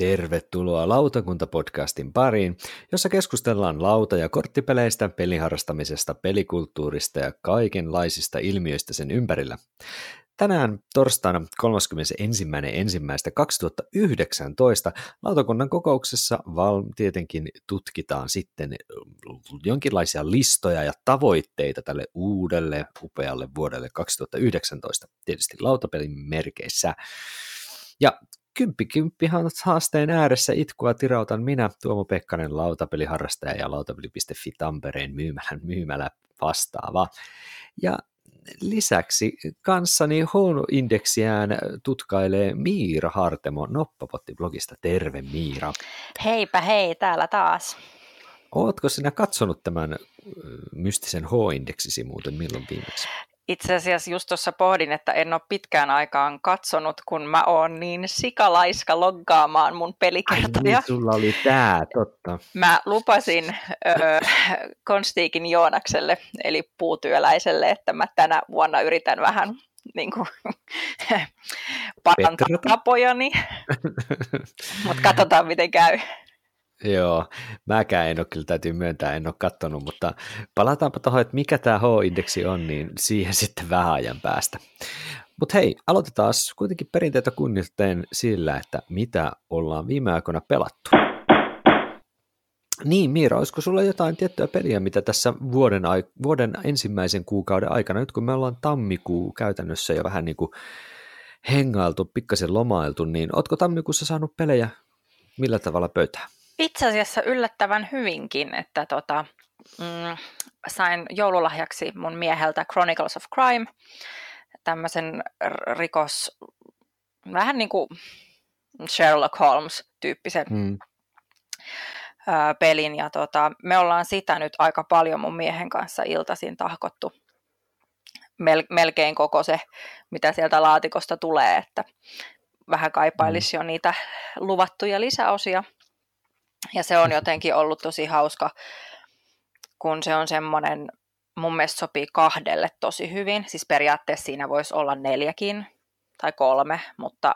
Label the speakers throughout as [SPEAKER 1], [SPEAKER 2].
[SPEAKER 1] Tervetuloa Lautakunta-podcastin pariin, jossa keskustellaan lauta- ja korttipeleistä, peliharrastamisesta, pelikulttuurista ja kaikenlaisista ilmiöistä sen ympärillä. Tänään torstaina 31.1.2019 lautakunnan kokouksessa val- tietenkin tutkitaan sitten jonkinlaisia listoja ja tavoitteita tälle uudelle upealle vuodelle 2019, tietysti lautapelin merkeissä. Ja kymppi kymppi haasteen ääressä itkua tirautan minä, Tuomo Pekkanen, lautapeliharrastaja ja lautapeli.fi Tampereen myymälän myymälä vastaava. Ja lisäksi kanssani Hono-indeksiään tutkailee Miira Hartemo Noppapotti-blogista. Terve Miira.
[SPEAKER 2] Heipä hei, täällä taas.
[SPEAKER 1] Ootko sinä katsonut tämän mystisen H-indeksisi muuten milloin viimeksi?
[SPEAKER 2] Itse asiassa just tuossa pohdin, että en ole pitkään aikaan katsonut, kun mä oon niin sikalaiska loggaamaan mun pelikertoja. Ai
[SPEAKER 1] niin, sulla oli tää, totta.
[SPEAKER 2] Mä lupasin öö, Konstiikin Joonakselle, eli puutyöläiselle, että mä tänä vuonna yritän vähän niin kuin, parantaa tapojani, mutta katsotaan miten käy.
[SPEAKER 1] Joo, mäkään en ole kyllä täytyy myöntää, en ole katsonut, mutta palataanpa tuohon, että mikä tämä H-indeksi on, niin siihen sitten vähän ajan päästä. Mutta hei, aloitetaan kuitenkin perinteitä kunnioittain sillä, että mitä ollaan viime aikoina pelattu. Niin, Miira, olisiko sulla jotain tiettyä peliä, mitä tässä vuoden, vuoden ensimmäisen kuukauden aikana, nyt kun me ollaan tammikuu käytännössä jo vähän niin kuin hengailtu, pikkasen lomailtu, niin ootko tammikuussa saanut pelejä millä tavalla pöytään?
[SPEAKER 2] Itse asiassa yllättävän hyvinkin, että tota, mm, sain joululahjaksi mun mieheltä Chronicles of Crime, tämmöisen rikos, vähän niin kuin Sherlock Holmes-tyyppisen mm. pelin. Ja tota, me ollaan sitä nyt aika paljon mun miehen kanssa iltaisin tahkottu mel- melkein koko se, mitä sieltä laatikosta tulee, että vähän kaipailisi mm. jo niitä luvattuja lisäosia. Ja se on jotenkin ollut tosi hauska, kun se on semmoinen, mun mielestä sopii kahdelle tosi hyvin. Siis periaatteessa siinä voisi olla neljäkin tai kolme, mutta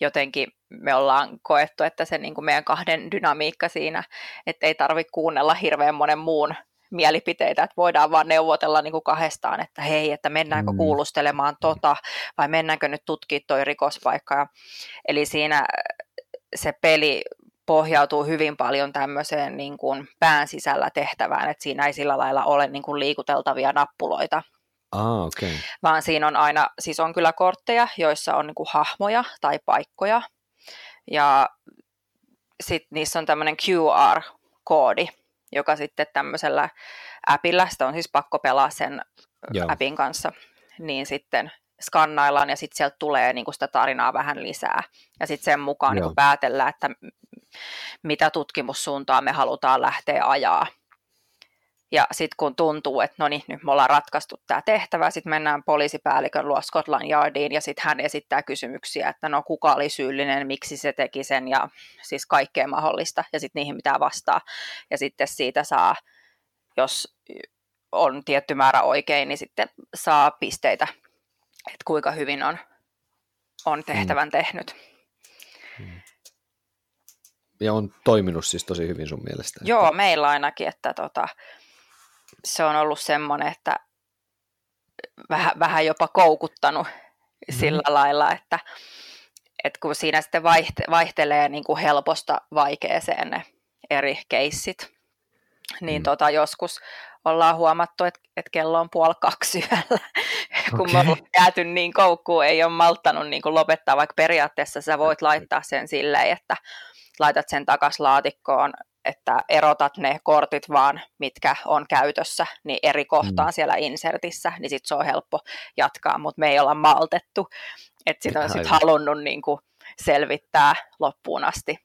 [SPEAKER 2] jotenkin me ollaan koettu, että se niin kuin meidän kahden dynamiikka siinä, että ei tarvitse kuunnella hirveän monen muun mielipiteitä, että voidaan vaan neuvotella niin kuin kahdestaan, että hei, että mennäänkö mm. kuulustelemaan tota, vai mennäänkö nyt tutkimaan toi rikospaikka. Eli siinä se peli pohjautuu hyvin paljon tämmöiseen niin kuin pään sisällä tehtävään, että siinä ei sillä lailla ole niin kuin liikuteltavia nappuloita.
[SPEAKER 1] Ah, okay.
[SPEAKER 2] Vaan siinä on aina, siis on kyllä kortteja, joissa on niin kuin hahmoja tai paikkoja, ja sitten niissä on tämmöinen QR-koodi, joka sitten tämmöisellä appilla, sitä on siis pakko pelaa sen Joo. appin kanssa, niin sitten skannaillaan ja sitten sieltä tulee niin kuin sitä tarinaa vähän lisää. Ja sitten sen mukaan niin kuin päätellään, että mitä tutkimussuuntaa me halutaan lähteä ajaa. Ja sitten kun tuntuu, että no niin, nyt me ollaan ratkaistu tämä tehtävä, sitten mennään poliisipäällikön luo Scotland Yardiin ja sitten hän esittää kysymyksiä, että no kuka oli syyllinen, miksi se teki sen ja siis kaikkea mahdollista ja sitten niihin pitää vastaa. Ja sitten siitä saa, jos on tietty määrä oikein, niin sitten saa pisteitä, että kuinka hyvin on, on tehtävän mm. tehnyt. Mm
[SPEAKER 1] ja on toiminut siis tosi hyvin sun mielestä.
[SPEAKER 2] Joo, että... meillä ainakin, että tota, se on ollut semmoinen, että vähän, vähän jopa koukuttanut mm-hmm. sillä lailla, että, että kun siinä sitten vaiht- vaihtelee niin kuin helposta vaikeeseen ne eri keissit, niin mm. tota, joskus ollaan huomattu, että, että kello on puoli kaksi yöllä, kun okay. me ollaan jääty niin koukkuun, ei ole malttanut niin kuin lopettaa, vaikka periaatteessa sä voit laittaa sen silleen, että laitat sen takas laatikkoon, että erotat ne kortit vaan, mitkä on käytössä, niin eri kohtaan mm. siellä insertissä, niin sitten se on helppo jatkaa, mutta me ei olla maltettu, että sitä on sitten halunnut niin kuin selvittää loppuun asti.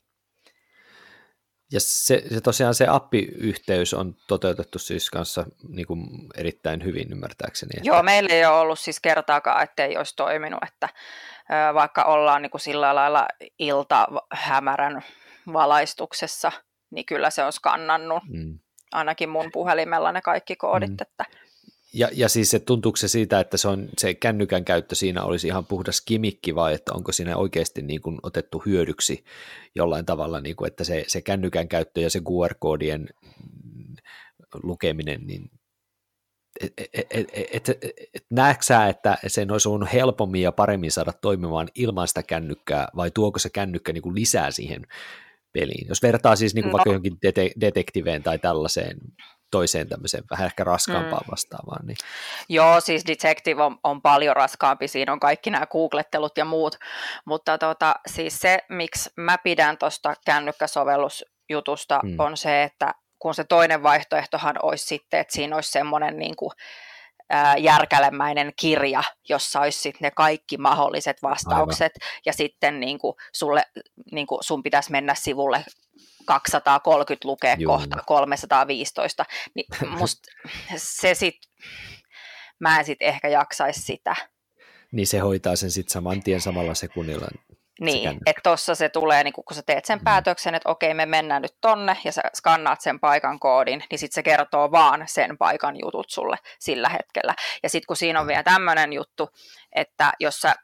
[SPEAKER 1] Ja se, se tosiaan se appiyhteys on toteutettu siis kanssa niin kuin erittäin hyvin ymmärtääkseni. Että...
[SPEAKER 2] Joo, meillä ei ole ollut siis kertaakaan, että ei olisi toiminut, että vaikka ollaan niin kuin sillä lailla ilta hämärän valaistuksessa, niin kyllä se on skannannut mm. ainakin mun puhelimella ne kaikki koodit. Mm. Että...
[SPEAKER 1] Ja, ja siis se tuntuuko se siitä, että se, on, se kännykän käyttö siinä olisi ihan puhdas kimikki vai että onko siinä oikeasti niin kuin otettu hyödyksi jollain tavalla, niin kuin, että se, se kännykän käyttö ja se QR-koodien lukeminen, niin et, et, et, et, et, näetkö sä, että sen olisi ollut helpommin ja paremmin saada toimimaan ilman sitä kännykkää, vai tuoko se kännykkä niin kuin lisää siihen peliin? Jos vertaa siis niin kuin no. vaikka johonkin dete- detektiveen tai tällaiseen toiseen tämmöiseen vähän ehkä raskaampaan mm. vastaavaan. Niin.
[SPEAKER 2] Joo, siis Detective on, on paljon raskaampi, siinä on kaikki nämä googlettelut ja muut, mutta tota, siis se, miksi mä pidän tuosta kännykkäsovellusjutusta, mm. on se, että kun se toinen vaihtoehtohan olisi sitten, että siinä olisi semmoinen niin kuin, järkälemäinen kirja, jossa olisi sitten ne kaikki mahdolliset vastaukset, Aivan. ja sitten niin kuin, sulle, niin kuin sun pitäisi mennä sivulle 230 lukea Juu. kohta 315, niin musta se sit, mä en sitten ehkä jaksaisi sitä.
[SPEAKER 1] Niin se hoitaa sen sitten saman tien samalla sekunnilla.
[SPEAKER 2] Niin, että tuossa se tulee, niin kun sä teet sen mm. päätöksen, että okei, me mennään nyt tonne ja sä skannaat sen paikan koodin, niin sitten se kertoo vaan sen paikan jutut sulle sillä hetkellä. Ja sitten kun siinä on vielä tämmöinen juttu, että jos sä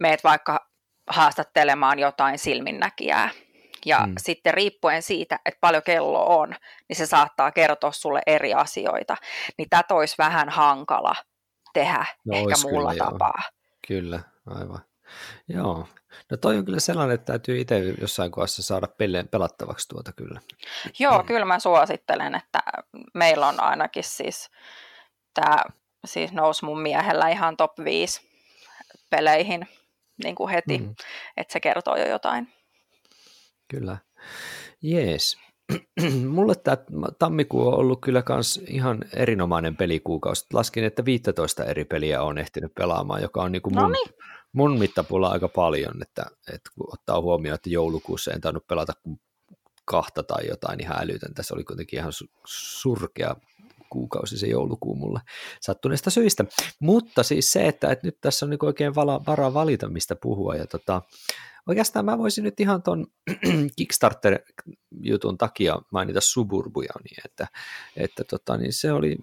[SPEAKER 2] meet vaikka haastattelemaan jotain silminnäkijää, ja mm. sitten riippuen siitä, että paljon kello on, niin se saattaa kertoa sulle eri asioita. Niin tätä olisi vähän hankala tehdä no, ehkä muulla kyllä, tapaa.
[SPEAKER 1] Joo. Kyllä, aivan. Joo. No toi on kyllä sellainen, että täytyy itse jossain kohdassa saada peleen pelattavaksi tuota kyllä.
[SPEAKER 2] Joo, mm. kyllä mä suosittelen, että meillä on ainakin siis tämä siis nousi mun miehellä ihan top 5 peleihin niin kuin heti, mm. että se kertoo jo jotain.
[SPEAKER 1] Kyllä. Jees. Mulle tämä tammikuu on ollut kyllä kans ihan erinomainen pelikuukausi. Laskin, että 15 eri peliä on ehtinyt pelaamaan, joka on niinku mun, mun mittapulla aika paljon, että, että kun ottaa huomioon, että joulukuussa en tainnut pelata kuin kahta tai jotain ihan älytöntä. Se oli kuitenkin ihan surkea kuukausi se joulukuu mulle sattuneista syistä. Mutta siis se, että, että nyt tässä on niin oikein varaa valita, mistä puhua. Ja tota, Oikeastaan mä voisin nyt ihan ton Kickstarter-jutun takia mainita Suburbuja, niin että, että tota, niin se oli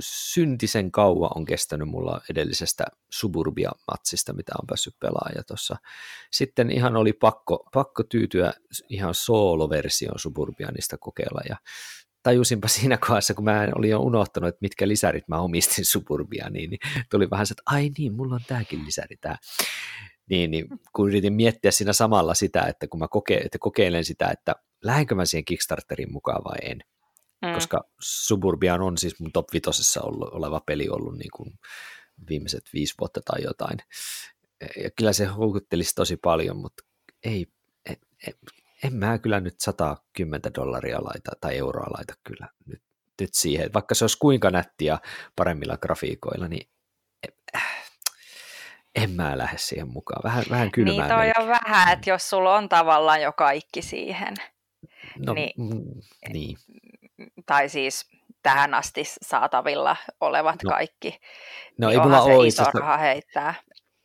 [SPEAKER 1] syntisen kauan on kestänyt mulla edellisestä Suburbia-matsista, mitä on päässyt pelaamaan. Tossa sitten ihan oli pakko, pakko tyytyä ihan soolo-version Suburbianista kokeilla. Ja tajusinpa siinä kohdassa, kun mä olin jo unohtanut, että mitkä lisärit mä omistin Suburbia, niin, niin tuli vähän se, että ai niin, mulla on tämäkin lisäri tää. Niin, niin kun yritin miettiä siinä samalla sitä, että kun mä koke, että kokeilen sitä, että lähdenkö mä siihen Kickstarterin mukaan vai en, mm. koska Suburbian on siis mun top vitosessa ollut, oleva peli ollut niin kuin viimeiset viisi vuotta tai jotain, ja kyllä se houkuttelisi tosi paljon, mutta ei, en, en, en mä kyllä nyt 110 dollaria laita tai euroa laita kyllä nyt, nyt siihen, vaikka se olisi kuinka nättiä paremmilla grafiikoilla, niin en mä lähde siihen mukaan. Vähän, vähän kylmää.
[SPEAKER 2] Niin toi on vähän, että jos sulla on tavallaan jo kaikki siihen.
[SPEAKER 1] No, niin, mm, niin.
[SPEAKER 2] Tai siis tähän asti saatavilla olevat no, kaikki.
[SPEAKER 1] No ei mulla ole
[SPEAKER 2] iso raha heittää.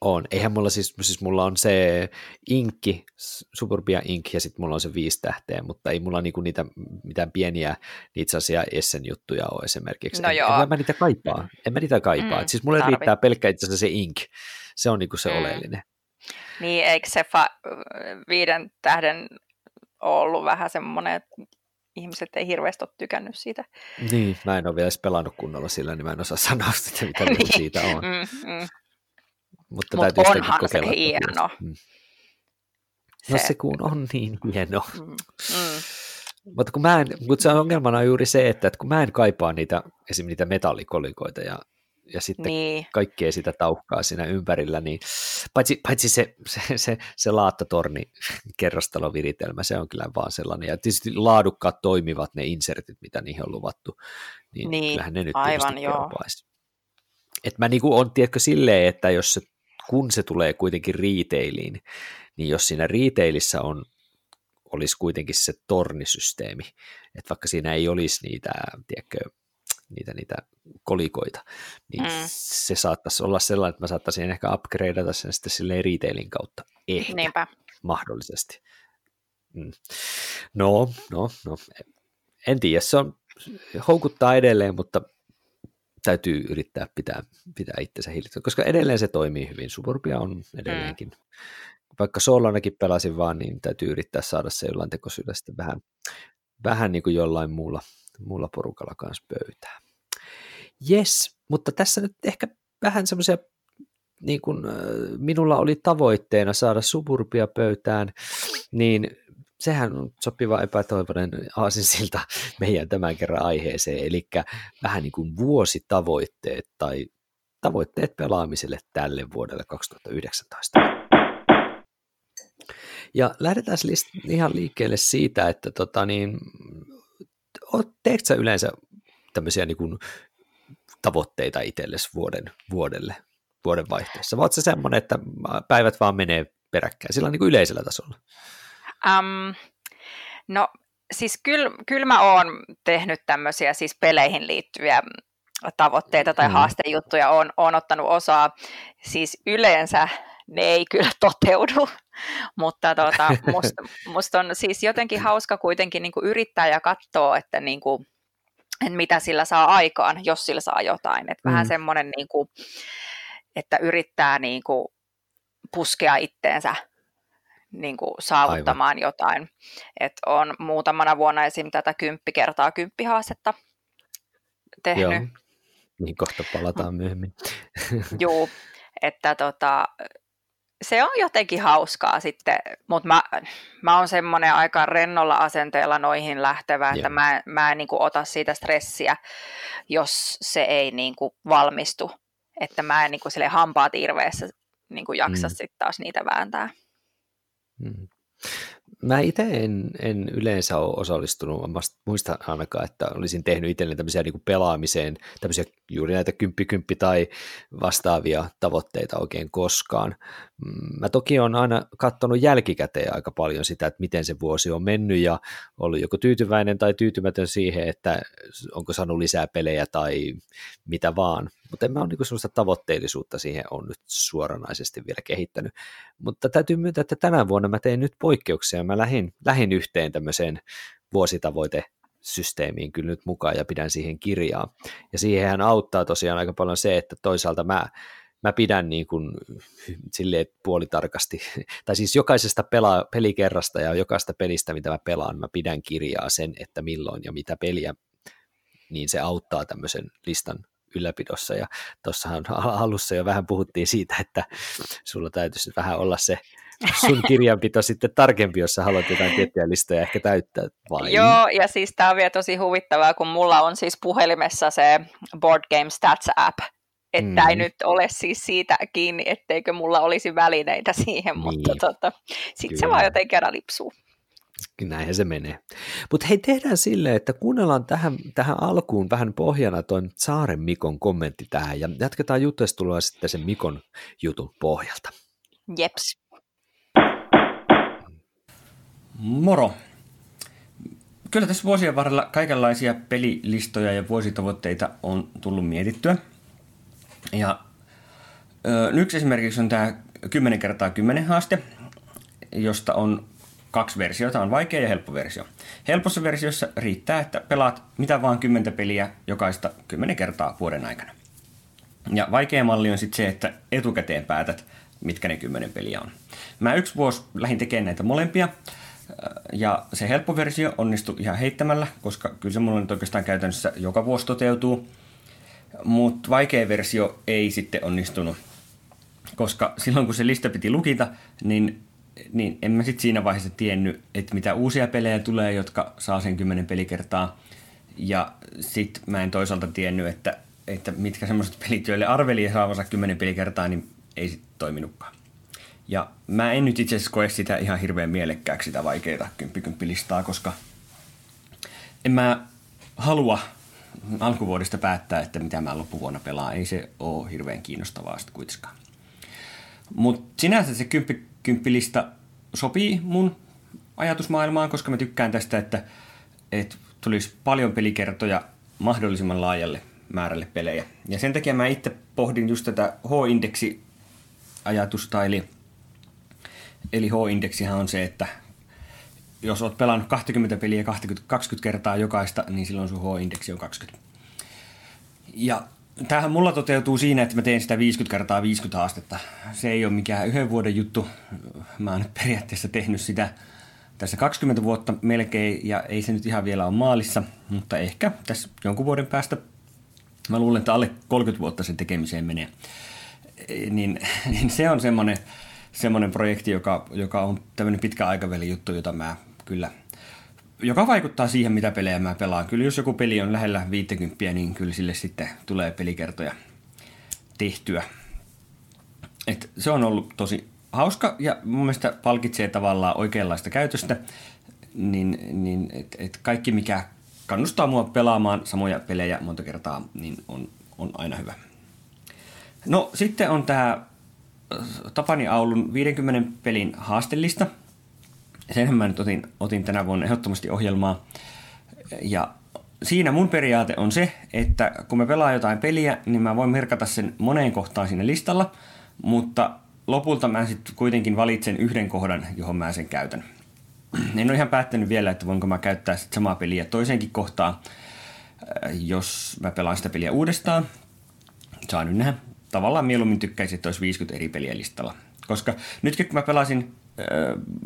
[SPEAKER 1] On. Eihän mulla siis, siis mulla on se inkki, Suburbia Ink, ja sitten mulla on se viisi tähteä, mutta ei mulla niinku niitä mitään pieniä niitä sellaisia Essen juttuja ole esimerkiksi.
[SPEAKER 2] No
[SPEAKER 1] en,
[SPEAKER 2] joo.
[SPEAKER 1] En mä niitä kaipaa. En mä niitä kaipaa. Mm, siis mulle tarvi. riittää pelkkä itse asiassa se ink. Se on niinku se mm. oleellinen.
[SPEAKER 2] Niin, eikö se fa- viiden tähden ollut vähän semmoinen, että ihmiset ei hirveästi ole tykännyt siitä.
[SPEAKER 1] Niin, mä en ole vielä edes pelannut kunnolla sillä, niin mä en osaa sanoa sitä, mitä niin. siitä on. Mm, mm.
[SPEAKER 2] Mutta Mut onhan se hieno. Mm.
[SPEAKER 1] No se kun on niin hieno. Mm. Mm. Mutta kun mä en, mutta se ongelmana on juuri se, että, että kun mä en kaipaa niitä, esimerkiksi niitä metallikolikoita ja, ja sitten niin. kaikkea sitä tauhkaa siinä ympärillä, niin paitsi, paitsi se, se, se, se laattatorni kerrostaloviritelmä, se on kyllä vaan sellainen, ja tietysti laadukkaat toimivat ne insertit, mitä niihin on luvattu, niin, niin kyllähän ne nyt aivan joo. Et mä niinku on, tiedätkö, silleen, että jos se kun se tulee kuitenkin retailiin, niin jos siinä retailissa on, olisi kuitenkin se tornisysteemi, että vaikka siinä ei olisi niitä, tiedätkö, niitä, niitä kolikoita, niin mm. se saattaisi olla sellainen, että mä saattaisin ehkä upgradeata sen sitten silleen retailin kautta. Ehkä. Niinpä. Mahdollisesti. Mm. No, no, no. En tiedä, se on, houkuttaa edelleen, mutta täytyy yrittää pitää, pitää itsensä hillittyä, koska edelleen se toimii hyvin. Suburbia on edelleenkin. Mm. Vaikka soolonakin pelasin vaan, niin täytyy yrittää saada se jollain tekosyydellä vähän, vähän niin kuin jollain muulla, muulla porukalla kanssa pöytää. Yes, mutta tässä nyt ehkä vähän semmoisia, niin kuin minulla oli tavoitteena saada suburbia pöytään, niin sehän on sopiva epätoivoinen aasinsilta meidän tämän kerran aiheeseen, eli vähän niin kuin vuositavoitteet tai tavoitteet pelaamiselle tälle vuodelle 2019. Ja lähdetään ihan liikkeelle siitä, että tota niin, teetkö sä yleensä tämmöisiä niin kuin tavoitteita itsellesi vuoden, vuodelle, vuoden vaihteessa? Vai se semmoinen, että päivät vaan menee peräkkäin sillä niin kuin yleisellä tasolla?
[SPEAKER 2] Um, no siis kyllä, kyllä mä oon tehnyt tämmöisiä siis peleihin liittyviä tavoitteita tai mm. haastejuttuja, on, on ottanut osaa. Siis yleensä ne ei kyllä toteudu, mutta tota, musta, musta on siis jotenkin hauska kuitenkin niin kuin yrittää ja katsoa, että, niin kuin, että mitä sillä saa aikaan, jos sillä saa jotain. Että mm. Vähän semmoinen, niin kuin, että yrittää niin kuin, puskea itteensä niin kuin saavuttamaan Aivan. jotain. Et on muutamana vuonna esim. tätä kymppi kertaa kymppihaastetta tehnyt. Joo,
[SPEAKER 1] niin kohta palataan myöhemmin.
[SPEAKER 2] Joo, että tota, se on jotenkin hauskaa sitten, mutta mä, mä oon semmoinen aika rennolla asenteella noihin lähtevä, että mä, mä en niin kuin, ota siitä stressiä, jos se ei niin kuin, valmistu. Että mä en niin kuin, sille hampaat irveessä niin kuin, jaksa mm. sitten taas niitä vääntää.
[SPEAKER 1] Mm. Mä itse en, en yleensä ole osallistunut, mä muista ainakaan, että olisin tehnyt itselleni tämmöisiä niin pelaamiseen, tämmöisiä juuri näitä kymppi-kymppi tai vastaavia tavoitteita oikein koskaan. Mm, mä toki on aina katsonut jälkikäteen aika paljon sitä, että miten se vuosi on mennyt ja ollut joko tyytyväinen tai tyytymätön siihen, että onko saanut lisää pelejä tai mitä vaan. Mutta en mä ole niin sellaista tavoitteellisuutta siihen on nyt suoranaisesti vielä kehittänyt. Mutta täytyy myöntää, että tänä vuonna mä tein nyt poikkeuksia. Mä lähdin, lähdin yhteen tämmöiseen vuositavoite systeemiin kyllä nyt mukaan ja pidän siihen kirjaa. Ja siihen auttaa tosiaan aika paljon se, että toisaalta mä, mä pidän niin kuin silleen puolitarkasti, tai siis jokaisesta pela, pelikerrasta ja jokaista pelistä, mitä mä pelaan, mä pidän kirjaa sen, että milloin ja mitä peliä, niin se auttaa tämmöisen listan ylläpidossa. Ja tuossahan alussa jo vähän puhuttiin siitä, että sulla täytyisi vähän olla se sun kirjanpito sitten tarkempi, jos sä haluat jotain tiettyjä listoja ehkä täyttää. Vai?
[SPEAKER 2] Joo, ja siis tämä on vielä tosi huvittavaa, kun mulla on siis puhelimessa se Board Game Stats app, että mm. ei nyt ole siis siitä kiinni, etteikö mulla olisi välineitä siihen, niin. mutta tota, sitten se vaan jotenkin kerran lipsuu.
[SPEAKER 1] Näinhän se menee. Mutta hei, tehdään silleen, että kuunnellaan tähän, tähän alkuun vähän pohjana tuon Saaren Mikon kommentti tähän ja jatketaan juttuja sitten sen Mikon jutun pohjalta.
[SPEAKER 2] Jeps.
[SPEAKER 3] Moro! Kyllä tässä vuosien varrella kaikenlaisia pelilistoja ja vuositavoitteita on tullut mietittyä. Ja ö, yksi esimerkiksi on tämä 10 kertaa 10 haaste, josta on kaksi versiota, on vaikea ja helppo versio. Helpossa versiossa riittää, että pelaat mitä vaan 10 peliä jokaista 10 kertaa vuoden aikana. Ja vaikea malli on sitten se, että etukäteen päätät, mitkä ne 10 peliä on. Mä yksi vuosi lähdin tekemään näitä molempia, ja se helppo versio onnistui ihan heittämällä, koska kyllä se mulla nyt oikeastaan käytännössä joka vuosi toteutuu. Mutta vaikea versio ei sitten onnistunut, koska silloin kun se lista piti lukita, niin, niin en mä sitten siinä vaiheessa tiennyt, että mitä uusia pelejä tulee, jotka saa sen kymmenen pelikertaa. Ja sitten mä en toisaalta tiennyt, että, että mitkä semmoiset pelit, joille arveli saavansa kymmenen pelikertaa, niin ei sitten toiminutkaan. Ja mä en nyt itse asiassa koe sitä ihan hirveän mielekkääksi sitä vaikeita kymppikymppilistaa, koska en mä halua alkuvuodesta päättää, että mitä mä loppuvuonna pelaan. Ei se ole hirveän kiinnostavaa sitten kuitenkaan. Mutta sinänsä se kymppilista sopii mun ajatusmaailmaan, koska mä tykkään tästä, että, että tulisi paljon pelikertoja mahdollisimman laajalle määrälle pelejä. Ja sen takia mä itse pohdin just tätä H-indeksi ajatusta, eli Eli H-indeksihän on se, että jos olet pelannut 20 peliä 20, 20 kertaa jokaista, niin silloin sun H-indeksi on 20. Ja tämähän mulla toteutuu siinä, että mä teen sitä 50 kertaa 50 haastetta. Se ei ole mikään yhden vuoden juttu. Mä oon nyt periaatteessa tehnyt sitä tässä 20 vuotta melkein ja ei se nyt ihan vielä ole maalissa, mutta ehkä tässä jonkun vuoden päästä mä luulen, että alle 30 vuotta sen tekemiseen menee. Niin, niin se on semmoinen, semmoinen projekti, joka, joka on tämmöinen pitkä aikavälin juttu, jota mä kyllä, joka vaikuttaa siihen, mitä pelejä mä pelaan. Kyllä jos joku peli on lähellä 50, niin kyllä sille sitten tulee pelikertoja tehtyä. Et se on ollut tosi hauska ja mun mielestä palkitsee tavallaan oikeanlaista käytöstä, niin, niin et, et kaikki mikä kannustaa mua pelaamaan samoja pelejä monta kertaa, niin on, on aina hyvä. No sitten on tämä Tapani Aulun 50 pelin haastellista. Sen mä nyt otin, otin tänä vuonna ehdottomasti ohjelmaa. Ja siinä mun periaate on se, että kun mä pelaan jotain peliä, niin mä voin merkata sen moneen kohtaan siinä listalla, mutta lopulta mä sitten kuitenkin valitsen yhden kohdan, johon mä sen käytän. En ole ihan päättänyt vielä, että voinko mä käyttää sit samaa peliä toiseenkin kohtaan, jos mä pelaan sitä peliä uudestaan. Saan nyt nähdä. Tavallaan mieluummin tykkäisin, että olisi 50 eri peliä listalla. Koska nyt kun mä pelasin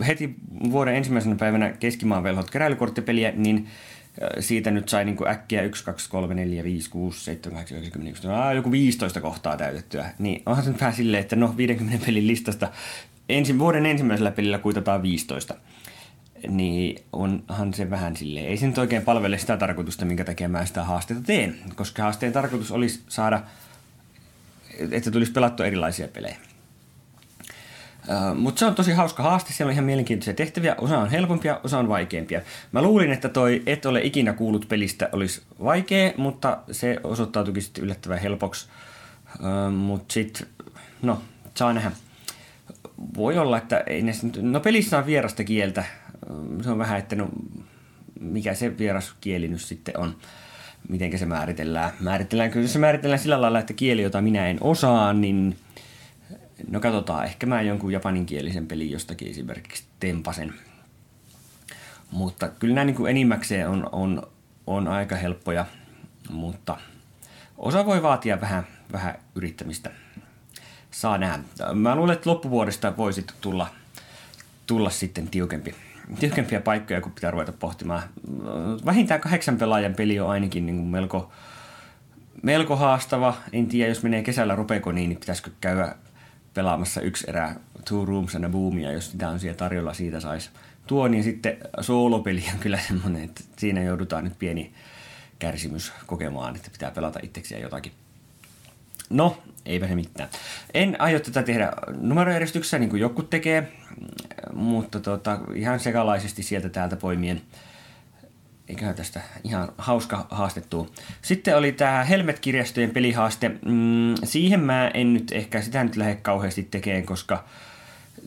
[SPEAKER 3] heti vuoden ensimmäisenä päivänä keskimaan velhot keräilykorttipeliä, niin siitä nyt sai niin kuin äkkiä 1, 2, 3, 4, 5, 6, 7, 8, 9, 10, 11, joku 15 kohtaa täytettyä. Niin onhan se nyt vähän silleen, että no 50 pelin listasta ensi, vuoden ensimmäisellä pelillä kuitataan 15. Niin onhan se vähän silleen, ei se nyt oikein palvele sitä tarkoitusta, minkä takia mä sitä haasteita teen. Koska haasteen tarkoitus olisi saada, että tulisi pelattua erilaisia pelejä. Mutta se on tosi hauska haaste, siellä on ihan mielenkiintoisia tehtäviä, osa on helpompia, osa on vaikeampia. Mä luulin, että toi et ole ikinä kuullut pelistä olisi vaikea, mutta se osoittautuikin sitten yllättävän helpoksi. Mutta sitten, no, saa nähdä. Voi olla, että ei ne, no pelissä on vierasta kieltä. Se on vähän, että no, mikä se vieras kieli nyt sitten on miten se määritellään. Määritellään, kyllä se määritellään sillä lailla, että kieli, jota minä en osaa, niin No katsotaan, ehkä mä jonkun japaninkielisen pelin jostakin esimerkiksi tempasen. Mutta kyllä nämä niin kuin enimmäkseen on, on, on aika helppoja, mutta osa voi vaatia vähän, vähän yrittämistä. Saa nähdä. Mä luulen, että loppuvuodesta voisi tulla, tulla sitten tiukempi, tiukempia paikkoja, kun pitää ruveta pohtimaan. Vähintään kahdeksan pelaajan peli on ainakin niin kuin melko, melko haastava. En tiedä, jos menee kesällä rupeeko niin, niin pitäisikö käydä pelaamassa yksi erä Two Rooms and a Boomia, jos sitä on siellä tarjolla, siitä saisi tuo, niin sitten soolopeli on kyllä semmoinen, että siinä joudutaan nyt pieni kärsimys kokemaan, että pitää pelata itseksiä jotakin. No, eipä se mitään. En aio tätä tehdä numerojärjestyksessä niin kuin joku tekee, mutta tota, ihan sekalaisesti sieltä täältä poimien eiköhän tästä ihan hauska haastettu. Sitten oli tämä Helmet-kirjastojen pelihaaste. Mm, siihen mä en nyt ehkä sitä nyt lähde kauheasti tekemään, koska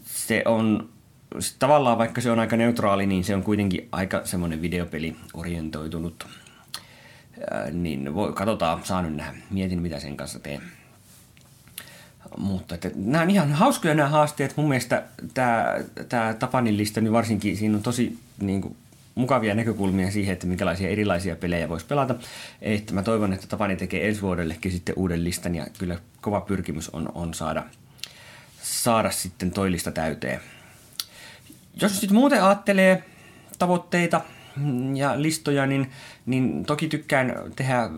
[SPEAKER 3] se on tavallaan vaikka se on aika neutraali, niin se on kuitenkin aika semmoinen videopeli orientoitunut. Äh, niin voi, katsotaan, saa nyt nähdä. Mietin, mitä sen kanssa teen. Mutta että, nämä on ihan hauskoja nämä haasteet. Mun mielestä tämä, tämä Tapanin lista, niin varsinkin siinä on tosi niin kuin, mukavia näkökulmia siihen, että minkälaisia erilaisia pelejä voisi pelata. Että mä toivon, että Tapani tekee ensi vuodellekin sitten uuden listan ja kyllä kova pyrkimys on, on saada, saada sitten toi lista täyteen. Jos sitten muuten ajattelee tavoitteita ja listoja, niin, niin toki tykkään tehdä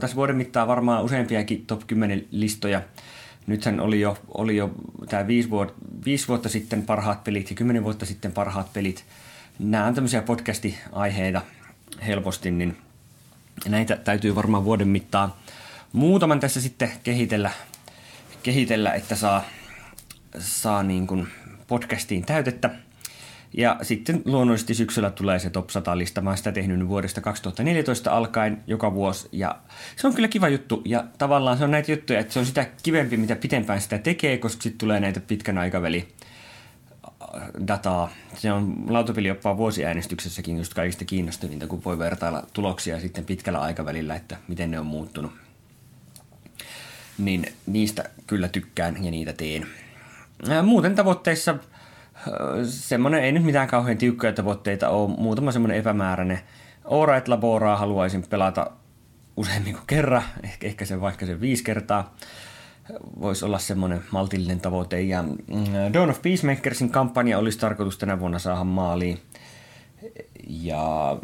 [SPEAKER 3] tässä vuoden mittaan varmaan useampiakin top 10 listoja. Nythän oli jo, oli jo tämä viisi, vuotta, viisi vuotta sitten parhaat pelit ja kymmenen vuotta sitten parhaat pelit – nämä on tämmöisiä podcasti-aiheita helposti, niin näitä täytyy varmaan vuoden mittaan muutaman tässä sitten kehitellä, kehitellä että saa, saa niin kuin podcastiin täytettä. Ja sitten luonnollisesti syksyllä tulee se Top 100 lista. Mä oon sitä tehnyt vuodesta 2014 alkaen joka vuosi. Ja se on kyllä kiva juttu. Ja tavallaan se on näitä juttuja, että se on sitä kivempi, mitä pitempään sitä tekee, koska sitten tulee näitä pitkän aikavälin dataa. Se on lautapelioppaa vuosiäänestyksessäkin just kaikista kiinnostuneita, kun voi vertailla tuloksia sitten pitkällä aikavälillä, että miten ne on muuttunut. Niin niistä kyllä tykkään ja niitä teen. Muuten tavoitteissa semmoinen, ei nyt mitään kauhean tiukkoja tavoitteita ole, muutama semmoinen epämääräinen. Alright Laboraa haluaisin pelata useammin kuin kerran, ehkä, ehkä se vaikka se viisi kertaa voisi olla semmoinen maltillinen tavoite. Ja mm, Dawn of Peacemakersin kampanja olisi tarkoitus tänä vuonna saada maaliin. Ja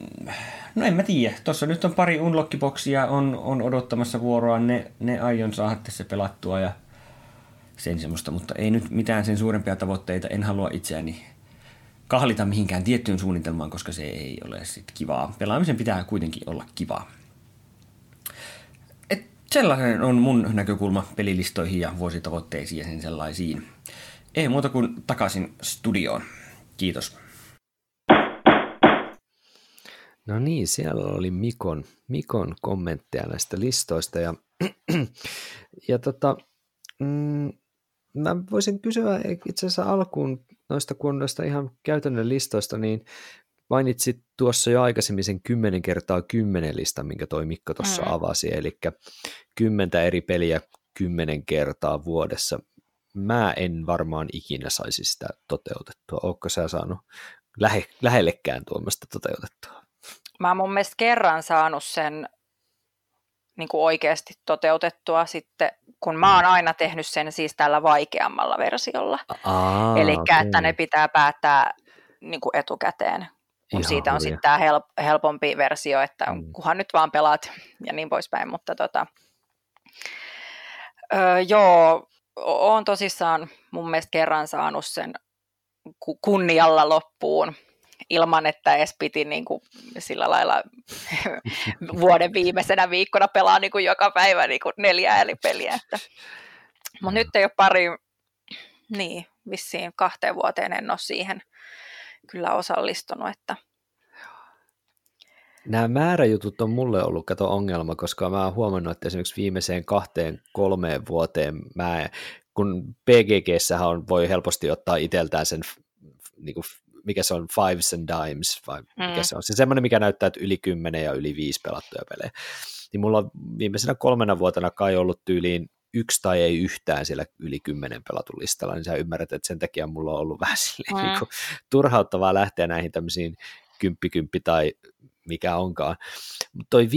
[SPEAKER 3] mm, no en mä tiedä. Tuossa nyt on pari unlockiboksia on, on odottamassa vuoroa. Ne, ne aion saada tässä pelattua ja sen semmoista, mutta ei nyt mitään sen suurempia tavoitteita. En halua itseäni kahlita mihinkään tiettyyn suunnitelmaan, koska se ei ole sit kivaa. Pelaamisen pitää kuitenkin olla kivaa. Sellainen on mun näkökulma pelilistoihin ja vuositavoitteisiin ja sen sellaisiin. Ei muuta kuin takaisin studioon. Kiitos.
[SPEAKER 1] No niin, siellä oli Mikon, Mikon kommentteja näistä listoista ja, ja tota, mm, mä voisin kysyä itse asiassa alkuun noista, kun noista ihan käytännön listoista, niin mainitsit tuossa jo aikaisemmin sen 10 kertaa 10 listan, minkä toi Mikko tuossa mm. avasi, eli kymmentä eri peliä kymmenen kertaa vuodessa. Mä en varmaan ikinä saisi sitä toteutettua. Ootko sä saanut lähe, lähellekään tuomasta toteutettua?
[SPEAKER 2] Mä oon mun mielestä kerran saanut sen niin kuin oikeasti toteutettua sitten, kun mä oon aina tehnyt sen siis tällä vaikeammalla versiolla. Eli okay. että ne pitää päättää niin kuin etukäteen, kun Ihan siitä on sitten tämä help, helpompi versio, että mm. kunhan nyt vaan pelaat ja niin poispäin, mutta tota, öö, joo, oon tosissaan mun mielestä kerran saanut sen kunnialla loppuun ilman, että edes piti niin kuin sillä lailla vuoden viimeisenä viikkona pelaa niin kuin joka päivä niin kuin neljä eri peliä. Mutta nyt ei ole pari, niin vissiin kahteen vuoteen en ole siihen kyllä osallistunut, että
[SPEAKER 1] Nämä määräjutut on mulle ollut kato ongelma, koska mä oon huomannut, että esimerkiksi viimeiseen kahteen, kolmeen vuoteen mä, kun PGG on, voi helposti ottaa itseltään sen niin kuin mikä se on, Fives and Dimes, vai mikä mm. se on, se semmoinen, mikä näyttää, että yli 10 ja yli 5 pelattuja pelejä. Niin mulla on viimeisenä kolmena vuotena kai ollut tyyliin yksi tai ei yhtään siellä yli kymmenen pelatun listalla, niin sä ymmärrät, että sen takia mulla on ollut vähän silleen, mm. niin kuin, turhauttavaa lähteä näihin tämmöisiin kymppikymppi tai mikä onkaan. Toi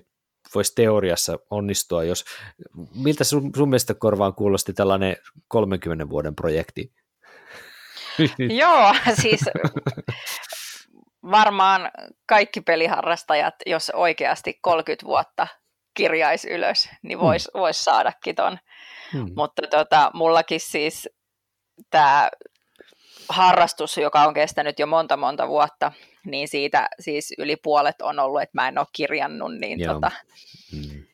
[SPEAKER 1] 50-50 voisi teoriassa onnistua, jos, miltä sun, sun mielestä korvaan kuulosti tällainen 30 vuoden projekti
[SPEAKER 2] Joo, siis varmaan kaikki peliharrastajat, jos oikeasti 30 vuotta kirjaisi ylös, niin voisi hmm. vois saadakin ton. Hmm. Mutta tota, mullakin siis tämä harrastus, joka on kestänyt jo monta monta vuotta, niin siitä siis yli puolet on ollut, että mä en ole kirjannut. Niin tota, hmm.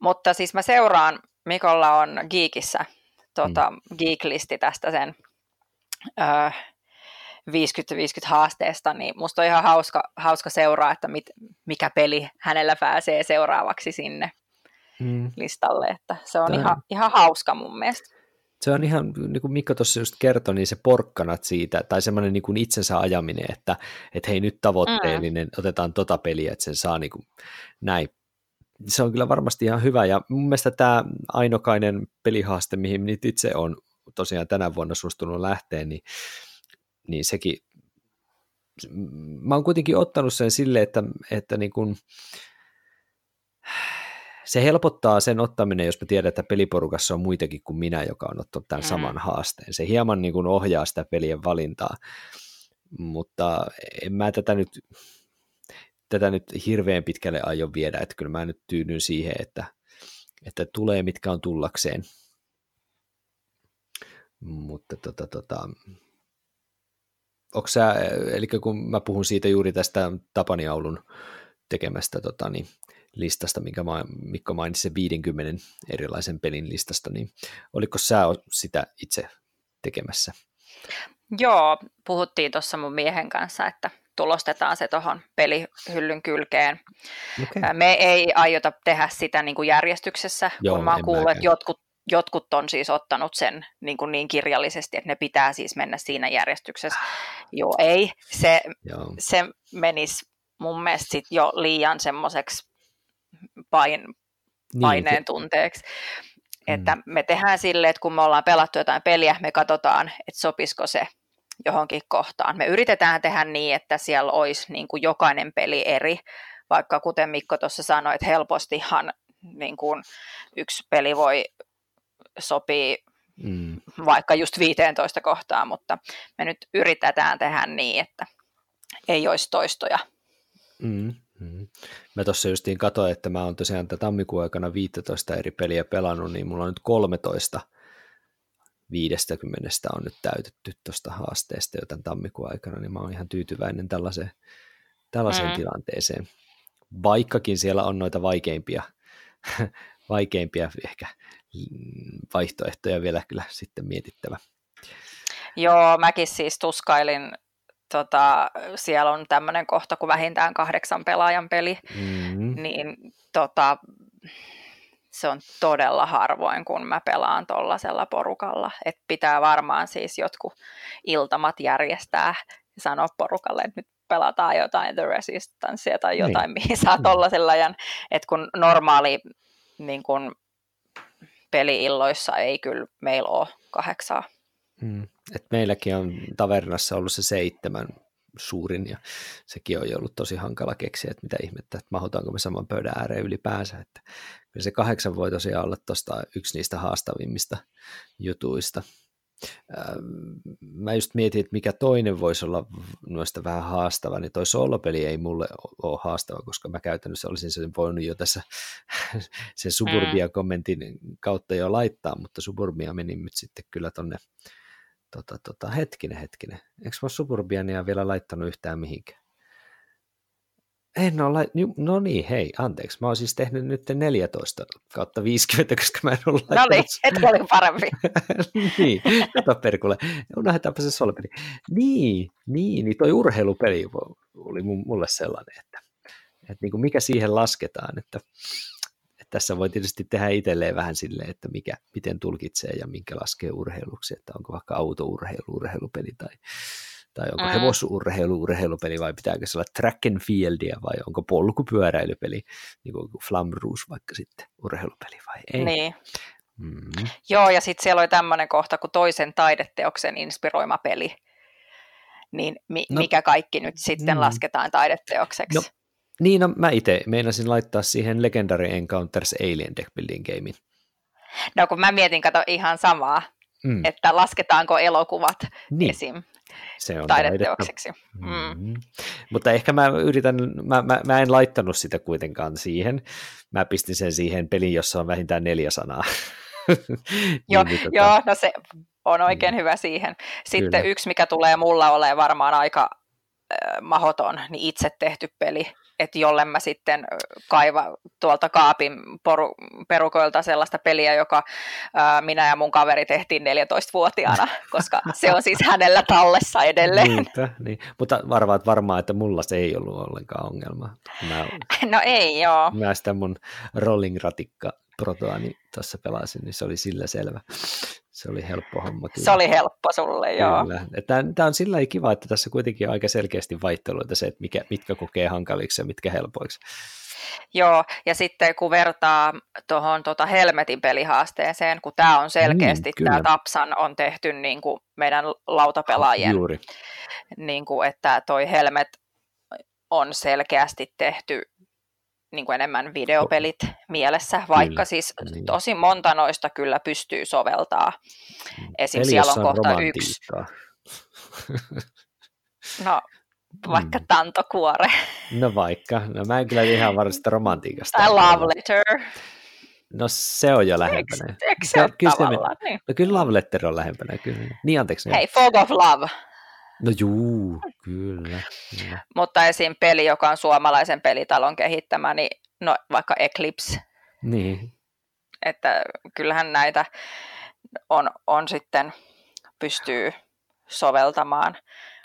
[SPEAKER 2] Mutta siis mä seuraan, Mikolla on Geekissä tota, hmm. Geek-listi tästä sen 50-50 haasteesta, niin musta on ihan hauska, hauska seuraa, että mit, mikä peli hänellä pääsee seuraavaksi sinne mm. listalle, että se on ihan, ihan hauska mun mielestä.
[SPEAKER 1] Se on ihan, niin kuin Mikko tuossa just kertoi, niin se porkkanat siitä, tai semmoinen niin kuin itsensä ajaminen, että, että hei nyt tavoitteellinen, mm. otetaan tota peliä, että sen saa niin kuin näin. Se on kyllä varmasti ihan hyvä, ja mun mielestä tämä ainokainen pelihaaste, mihin nyt itse on tosiaan tänä vuonna suostunut lähteä, niin, niin sekin, mä oon kuitenkin ottanut sen sille, että, että niin kun, se helpottaa sen ottaminen, jos me tiedät, että peliporukassa on muitakin kuin minä, joka on ottanut tämän mm. saman haasteen. Se hieman niin kuin ohjaa sitä pelien valintaa, mutta en mä tätä nyt, tätä nyt hirveän pitkälle aio viedä, että kyllä mä nyt tyydyn siihen, että, että tulee mitkä on tullakseen. Mutta tota, tota, onko sä, eli kun mä puhun siitä juuri tästä Tapani Aulun tekemästä tota, niin, listasta, minkä mä, Mikko mainitsi sen 50 erilaisen pelin listasta, niin oliko sä sitä itse tekemässä?
[SPEAKER 2] Joo, puhuttiin tuossa mun miehen kanssa, että tulostetaan se tuohon pelihyllyn kylkeen. Okay. Me ei aiota tehdä sitä niin kuin järjestyksessä, Joo, kun mä oon kuullut, että jotkut jotkut on siis ottanut sen niin, kuin niin kirjallisesti, että ne pitää siis mennä siinä järjestyksessä. Joo, ei. Se, Joo. se menisi mun mielestä sit jo liian semmoiseksi pain, niin, paineen tunteeksi. Mm. Että me tehdään silleen, että kun me ollaan pelattu jotain peliä, me katsotaan, että sopisiko se johonkin kohtaan. Me yritetään tehdä niin, että siellä olisi niin kuin jokainen peli eri, vaikka kuten Mikko tuossa sanoi, että helpostihan niin kuin yksi peli voi sopii mm. vaikka just 15 kohtaa, mutta me nyt yritetään tehdä niin, että ei olisi toistoja.
[SPEAKER 1] Mm. Mm. Mä tuossa justiin katsoin, että mä oon tosiaan tämän tammikuun aikana 15 eri peliä pelannut, niin mulla on nyt 13 50 on nyt täytetty tuosta haasteesta jo tämän tammikuun aikana, niin mä oon ihan tyytyväinen tällaiseen, tällaiseen mm. tilanteeseen. Vaikkakin siellä on noita vaikeimpia, vaikeimpia ehkä vaihtoehtoja vielä kyllä sitten mietittävä.
[SPEAKER 2] Joo, mäkin siis tuskailin, tota, siellä on tämmöinen kohta kuin vähintään kahdeksan pelaajan peli, mm-hmm. niin tota, se on todella harvoin, kun mä pelaan tuollaisella porukalla. Et pitää varmaan siis jotkut iltamat järjestää ja sanoa porukalle, että nyt pelataan jotain The Resistancea tai niin. jotain, niin. mihin saa tuollaisella ajan. Että kun normaali niin kun peliilloissa ei kyllä meillä ole kahdeksaa.
[SPEAKER 1] Mm. Et meilläkin on tavernassa ollut se seitsemän suurin ja sekin on ollut tosi hankala keksiä, että mitä ihmettä, että mahutaanko me saman pöydän ääreen ylipäänsä, että kyllä se kahdeksan voi tosiaan olla tuosta yksi niistä haastavimmista jutuista. Mä just mietin, että mikä toinen voisi olla noista vähän haastava, niin toi solopeli ei mulle ole haastava, koska mä käytännössä olisin sen voinut jo tässä sen Suburbia-kommentin kautta jo laittaa, mutta Suburbia meni nyt sitten kyllä tonne tota, tota, hetkinen, hetkinen. Eikö mä Suburbiania vielä laittanut yhtään mihinkään? En ole, no niin, hei, anteeksi. Mä oon siis tehnyt nyt 14 kautta 50, koska mä en ole
[SPEAKER 2] No niin, et oli parempi.
[SPEAKER 1] niin, kato perkulle. Unohdetaanpa se solpeli. Niin, niin, niin toi urheilupeli oli mulle sellainen, että, että niin kuin mikä siihen lasketaan, että, että tässä voi tietysti tehdä itselleen vähän silleen, että mikä, miten tulkitsee ja minkä laskee urheiluksi, että onko vaikka autourheilu, urheilupeli tai tai onko mm. hevosurheilu urheilupeli vai pitääkö se olla track and fieldia vai onko polkupyöräilypeli, niin kuin Flam Rouge vaikka sitten urheilupeli vai ei.
[SPEAKER 2] Niin. Mm. Joo, ja sitten siellä oli tämmöinen kohta kuin toisen taideteoksen inspiroima peli. Niin mi- no, mikä kaikki nyt sitten mm. lasketaan taideteokseksi? No,
[SPEAKER 1] niin, no mä itse meinasin laittaa siihen Legendary Encounters Alien Deck Building Gamein.
[SPEAKER 2] No kun mä mietin, kato ihan samaa, mm. että lasketaanko elokuvat niin. esim se on taideteokseksi. Mm. Mm.
[SPEAKER 1] Mutta ehkä mä yritän, mä, mä, mä en laittanut sitä kuitenkaan siihen. Mä pistin sen siihen peliin, jossa on vähintään neljä sanaa.
[SPEAKER 2] niin, joo, niin, tota... joo, no se on oikein mm. hyvä siihen. Sitten Kyllä. yksi, mikä tulee mulla olemaan varmaan aika äh, mahoton, niin itse tehty peli että jolle mä sitten kaiva tuolta kaapin poru, perukoilta sellaista peliä, joka ää, minä ja mun kaveri tehtiin 14-vuotiaana, koska se on siis hänellä tallessa edelleen.
[SPEAKER 1] Niinpä, niin. Mutta varmaat varmaan, että mulla se ei ollut ollenkaan ongelma. Mä,
[SPEAKER 2] no ei joo.
[SPEAKER 1] Mä sitä mun rolling ratikka protoani tuossa pelasin, niin se oli sillä selvä. Se oli helppo homma.
[SPEAKER 2] Kyllä. Se oli helppo sulle, joo.
[SPEAKER 1] Tämä on sillä kiva, että tässä kuitenkin on aika selkeästi vaihteluita se, että mikä, mitkä kokee hankaliksi ja mitkä helpoiksi.
[SPEAKER 2] Joo, ja sitten kun vertaa tuohon tota Helmetin pelihaasteeseen, kun tämä on selkeästi, mm, tämä Tapsan on tehty niin kuin meidän lautapelaajien, Juuri. Niin kuin, että toi Helmet on selkeästi tehty niin kuin enemmän videopelit mielessä, vaikka kyllä, siis niin. tosi monta noista kyllä pystyy soveltaa. Mm. Esim. siellä on kohta yksi. No, vaikka mm. tantokuore.
[SPEAKER 1] No vaikka. No mä en kyllä ihan varsinaista romantiikasta.
[SPEAKER 2] Tai love letter.
[SPEAKER 1] No se on jo lähempänä.
[SPEAKER 2] Eikö, eikö se ole kyllä, tavallaan?
[SPEAKER 1] Me, niin. No kyllä love letter on lähempänä. Kyllä. Niin anteeksi.
[SPEAKER 2] Hei, Fog of Love.
[SPEAKER 1] No juu, kyllä, kyllä.
[SPEAKER 2] Mutta esim. peli, joka on suomalaisen pelitalon kehittämä, niin no, vaikka Eclipse.
[SPEAKER 1] Niin.
[SPEAKER 2] Että kyllähän näitä on, on sitten, pystyy soveltamaan.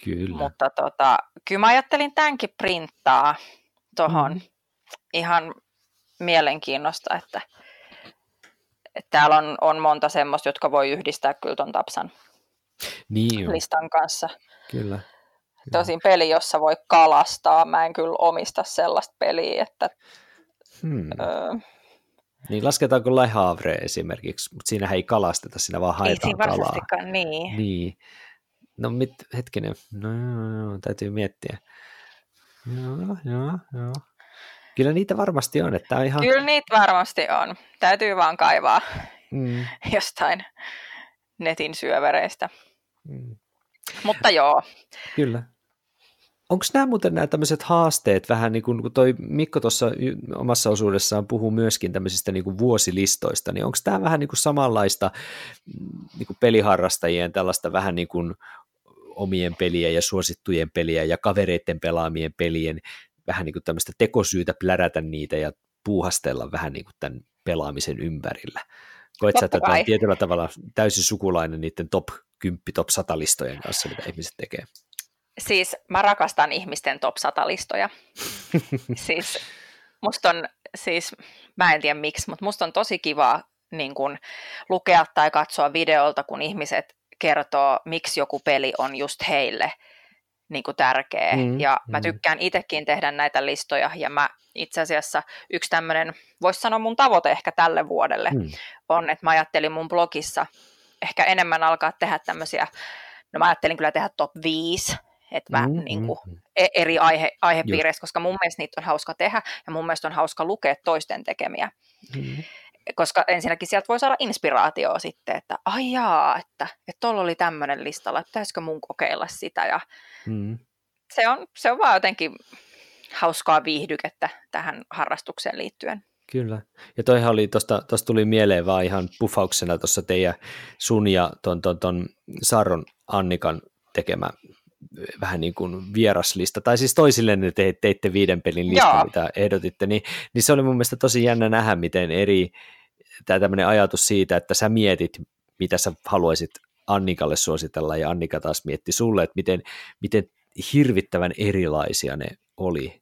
[SPEAKER 1] Kyllä.
[SPEAKER 2] Mutta tota, kyllä mä ajattelin tämänkin printtaa tuohon mm. ihan mielenkiinnosta, että, että täällä on, on monta semmoista, jotka voi yhdistää kyllä ton Tapsan
[SPEAKER 1] niin
[SPEAKER 2] listan kanssa.
[SPEAKER 1] Kyllä.
[SPEAKER 2] Tosin peli, jossa voi kalastaa. Mä en kyllä omista sellaista peliä, että...
[SPEAKER 1] Hmm. Öö, niin lasketaanko Le Havre esimerkiksi, mutta siinä ei kalasteta, siinä vaan haetaan ei kalaa.
[SPEAKER 2] niin.
[SPEAKER 1] niin. No mit, hetkinen, no joo, joo, täytyy miettiä. Joo, joo, joo. Kyllä niitä varmasti on. Että on ihan...
[SPEAKER 2] Kyllä niitä varmasti on. Täytyy vaan kaivaa
[SPEAKER 1] Mm,
[SPEAKER 2] jostain netin syövereistä.
[SPEAKER 1] mm.
[SPEAKER 2] Mutta joo,
[SPEAKER 1] Kyllä. Onko nämä muuten nämä tämmöiset haasteet vähän niin kuin, kun toi Mikko tuossa omassa osuudessaan puhuu myöskin tämmöisistä niin kuin vuosilistoista, niin onko tämä vähän niin kuin samanlaista mm, niin kuin peliharrastajien tällaista vähän niin kuin omien pelien ja suosittujen pelien ja kavereiden pelaamien pelien vähän niin kuin tämmöistä tekosyytä plärätä niitä ja puuhastella vähän niin kuin tämän pelaamisen ympärillä. Koet sä, että tämä on tietyllä tavalla täysin sukulainen niiden top 10, top 100 listojen kanssa, mitä ihmiset tekee?
[SPEAKER 2] siis mä rakastan ihmisten top 100 listoja. siis musta on, siis mä en tiedä miksi, mutta musta on tosi kiva niin kun, lukea tai katsoa videolta, kun ihmiset kertoo, miksi joku peli on just heille niin kuin tärkeä.
[SPEAKER 1] Mm,
[SPEAKER 2] ja mä
[SPEAKER 1] mm.
[SPEAKER 2] tykkään itsekin tehdä näitä listoja, ja mä itse asiassa yksi tämmöinen, voisi sanoa mun tavoite ehkä tälle vuodelle,
[SPEAKER 1] Hmm.
[SPEAKER 2] on, että mä ajattelin mun blogissa ehkä enemmän alkaa tehdä tämmöisiä, no mä ajattelin kyllä tehdä top 5, että mä
[SPEAKER 1] Mm,
[SPEAKER 2] niin kuin,
[SPEAKER 1] mm,
[SPEAKER 2] e- eri aihe, aihepiireissä, koska mun mielestä niitä on hauska tehdä ja mun mielestä on hauska lukea toisten tekemiä.
[SPEAKER 1] mm.
[SPEAKER 2] Koska ensinnäkin sieltä voi saada inspiraatioa sitten, että ai jaa, että että tuolla oli tämmöinen listalla, että pitäisikö mun kokeilla sitä. Ja
[SPEAKER 1] Mm.
[SPEAKER 2] se on, se on vaan jotenkin hauskaa viihdykettä tähän harrastukseen liittyen.
[SPEAKER 1] Kyllä. Ja toihan oli, tosta, tosta tuli mieleen vaan ihan puffauksena tuossa teidän sun ja ton, ton, ton Sarron Annikan tekemä vähän niin kuin vieraslista, tai siis toisillenne te teitte viiden pelin lista,
[SPEAKER 2] Joo.
[SPEAKER 1] mitä ehdotitte, niin, niin se oli mun mielestä tosi jännä nähdä, miten eri, tämä tämmöinen ajatus siitä, että sä mietit, mitä sä haluaisit Annikalle suositella, ja Annika taas mietti sulle, että miten, miten hirvittävän erilaisia ne oli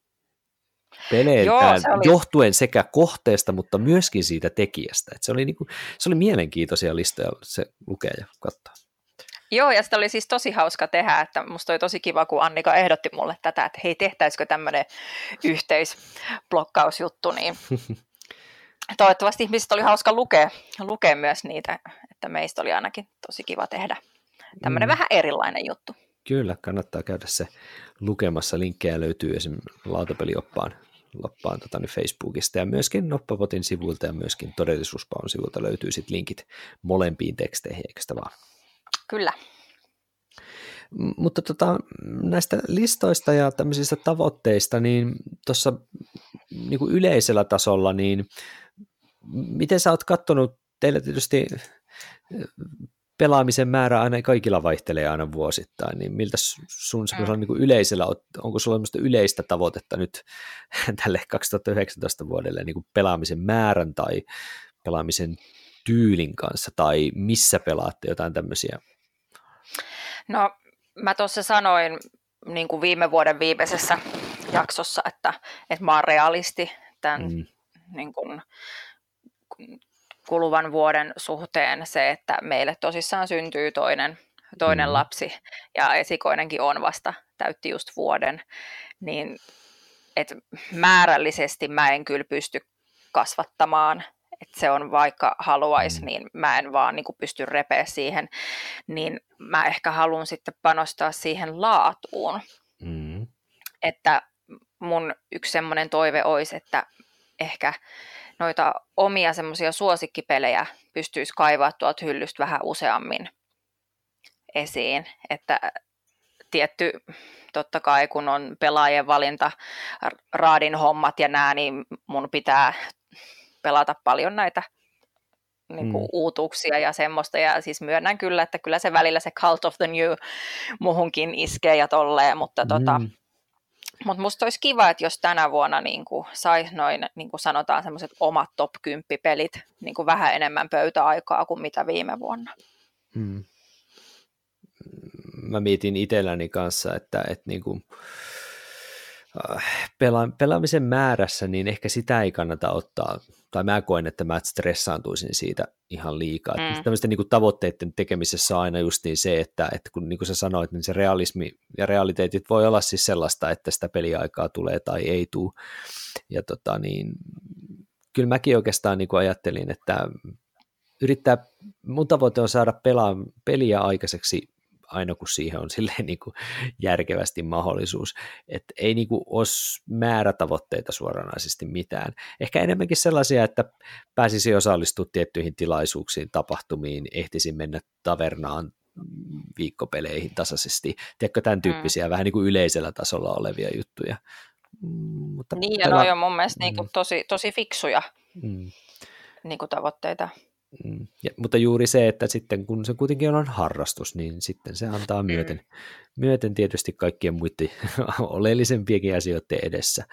[SPEAKER 1] peleiltään,
[SPEAKER 2] Joo, oli-
[SPEAKER 1] johtuen sekä kohteesta, mutta myöskin siitä tekijästä. Et se, oli niinku, se oli mielenkiintoisia listoja se lukea ja katsoa.
[SPEAKER 2] Joo, ja sitä oli siis tosi hauska tehdä, että musta oli tosi kiva, kun Annika ehdotti mulle tätä, että hei, tehtäisikö tämmöinen yhteisblokkausjuttu, niin toivottavasti ihmiset oli hauska lukea, lukea myös niitä, että meistä oli ainakin tosi kiva tehdä tämmöinen
[SPEAKER 1] Mm.
[SPEAKER 2] vähän erilainen juttu.
[SPEAKER 1] Kyllä, kannattaa käydä se lukemassa. Linkkejä löytyy esimerkiksi lautapelioppaan loppaan tota, niin Facebookista ja myöskin Noppapotin sivuilta ja myöskin Todellisuuspaun sivuilta löytyy sitten linkit molempiin teksteihin, eikö sitä vaan?
[SPEAKER 2] Kyllä.
[SPEAKER 1] Mutta tota, näistä listoista ja tämmöisistä tavoitteista, niin tuossa niin yleisellä tasolla, niin miten sä oot kattonut, teillä tietysti pelaamisen määrä aina kaikilla vaihtelee aina vuosittain, niin miltä sun semmoisella niin yleisellä, onko sulla semmoista yleistä tavoitetta nyt tälle 2019 vuodelle niin kuin pelaamisen määrän tai pelaamisen tyylin kanssa, tai missä pelaatte jotain tämmöisiä?
[SPEAKER 2] No, mä tuossa sanoin niin kuin viime vuoden viimeisessä jaksossa, että, että mä oon realisti tämän
[SPEAKER 1] Mm.
[SPEAKER 2] niin kuin, kuluvan vuoden suhteen se, että meille tosissaan syntyy toinen, toinen
[SPEAKER 1] Mm.
[SPEAKER 2] lapsi ja esikoinenkin on vasta, täytti just vuoden, niin et määrällisesti mä en kyllä pysty kasvattamaan, että se on vaikka haluaisi,
[SPEAKER 1] Mm.
[SPEAKER 2] niin mä en vaan niin pysty repeä siihen, niin mä ehkä haluan sitten panostaa siihen laatuun,
[SPEAKER 1] Mm.
[SPEAKER 2] että mun yksi semmoinen toive olisi, että ehkä noita omia semmoisia suosikkipelejä pystyisi kaivaa tuolta hyllystä vähän useammin esiin, että tietty totta kai kun on pelaajien valinta, raadin hommat ja nää, niin mun pitää pelata paljon näitä niin kuin
[SPEAKER 1] Mm.
[SPEAKER 2] uutuuksia ja semmoista, ja siis myönnän kyllä, että kyllä se välillä se Cult of the New muhunkin iskee ja tolleen, mutta tota,
[SPEAKER 1] Mm.
[SPEAKER 2] Mutta musta olisi kiva, että jos tänä vuonna niin saisi noin, niin kuin sanotaan, semmoiset omat top 10 pelit niin kuin vähän enemmän pöytäaikaa kuin mitä viime vuonna.
[SPEAKER 1] Mm. Mä mietin itselläni kanssa, että, että niin kuin, pela, pelaamisen määrässä, niin ehkä sitä ei kannata ottaa, tai mä koen, että mä stressaantuisin siitä ihan liikaa. Mm.
[SPEAKER 2] Mm.
[SPEAKER 1] Tämmöisten niin kuin tavoitteiden tekemisessä on aina just niin se, että, että kun niin kuin sä sanoit, niin se realismi ja realiteetit voi olla siis sellaista, että sitä peliaikaa tulee tai ei tule. Ja tota niin, kyllä mäkin oikeastaan niin kuin ajattelin, että yrittää, mun tavoite on saada pelaa, peliä aikaiseksi aina kun siihen on silleen niin kuin järkevästi mahdollisuus. Että ei niin kuin ole määrätavoitteita suoranaisesti mitään. Ehkä enemmänkin sellaisia, että pääsisi osallistumaan tiettyihin tilaisuuksiin, tapahtumiin, ehtisi mennä tavernaan viikkopeleihin tasaisesti. Tiedätkö, tämän mm. tyyppisiä mm. vähän niin kuin yleisellä tasolla olevia juttuja.
[SPEAKER 2] Mm, mutta niin, ja pela... ne on mun mielestä mm. niin kuin tosi, tosi fiksuja mm. niin kuin tavoitteita.
[SPEAKER 1] Mm. Ja, mutta juuri se, että sitten kun se kuitenkin on harrastus, niin sitten se antaa myöten, mm. myöten tietysti kaikkien muiden oleellisempiakin asioiden edessä.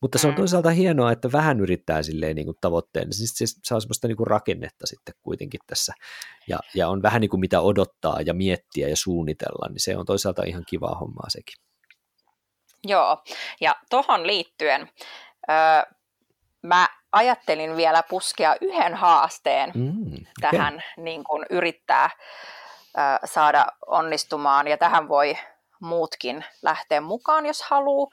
[SPEAKER 1] Mutta se on mm. toisaalta hienoa, että vähän yrittää silleen niin kuin tavoitteen, siis se saa semmoista niin kuin rakennetta sitten kuitenkin tässä, ja, ja on vähän niin kuin mitä odottaa ja miettiä ja suunnitella, niin se on toisaalta ihan kivaa hommaa sekin.
[SPEAKER 2] Joo, ja tuohon liittyen öö, mä ajattelin vielä puskea yhden haasteen mm, okay. tähän niin kuin yrittää ö, saada onnistumaan, ja tähän voi muutkin lähteä mukaan, jos haluaa.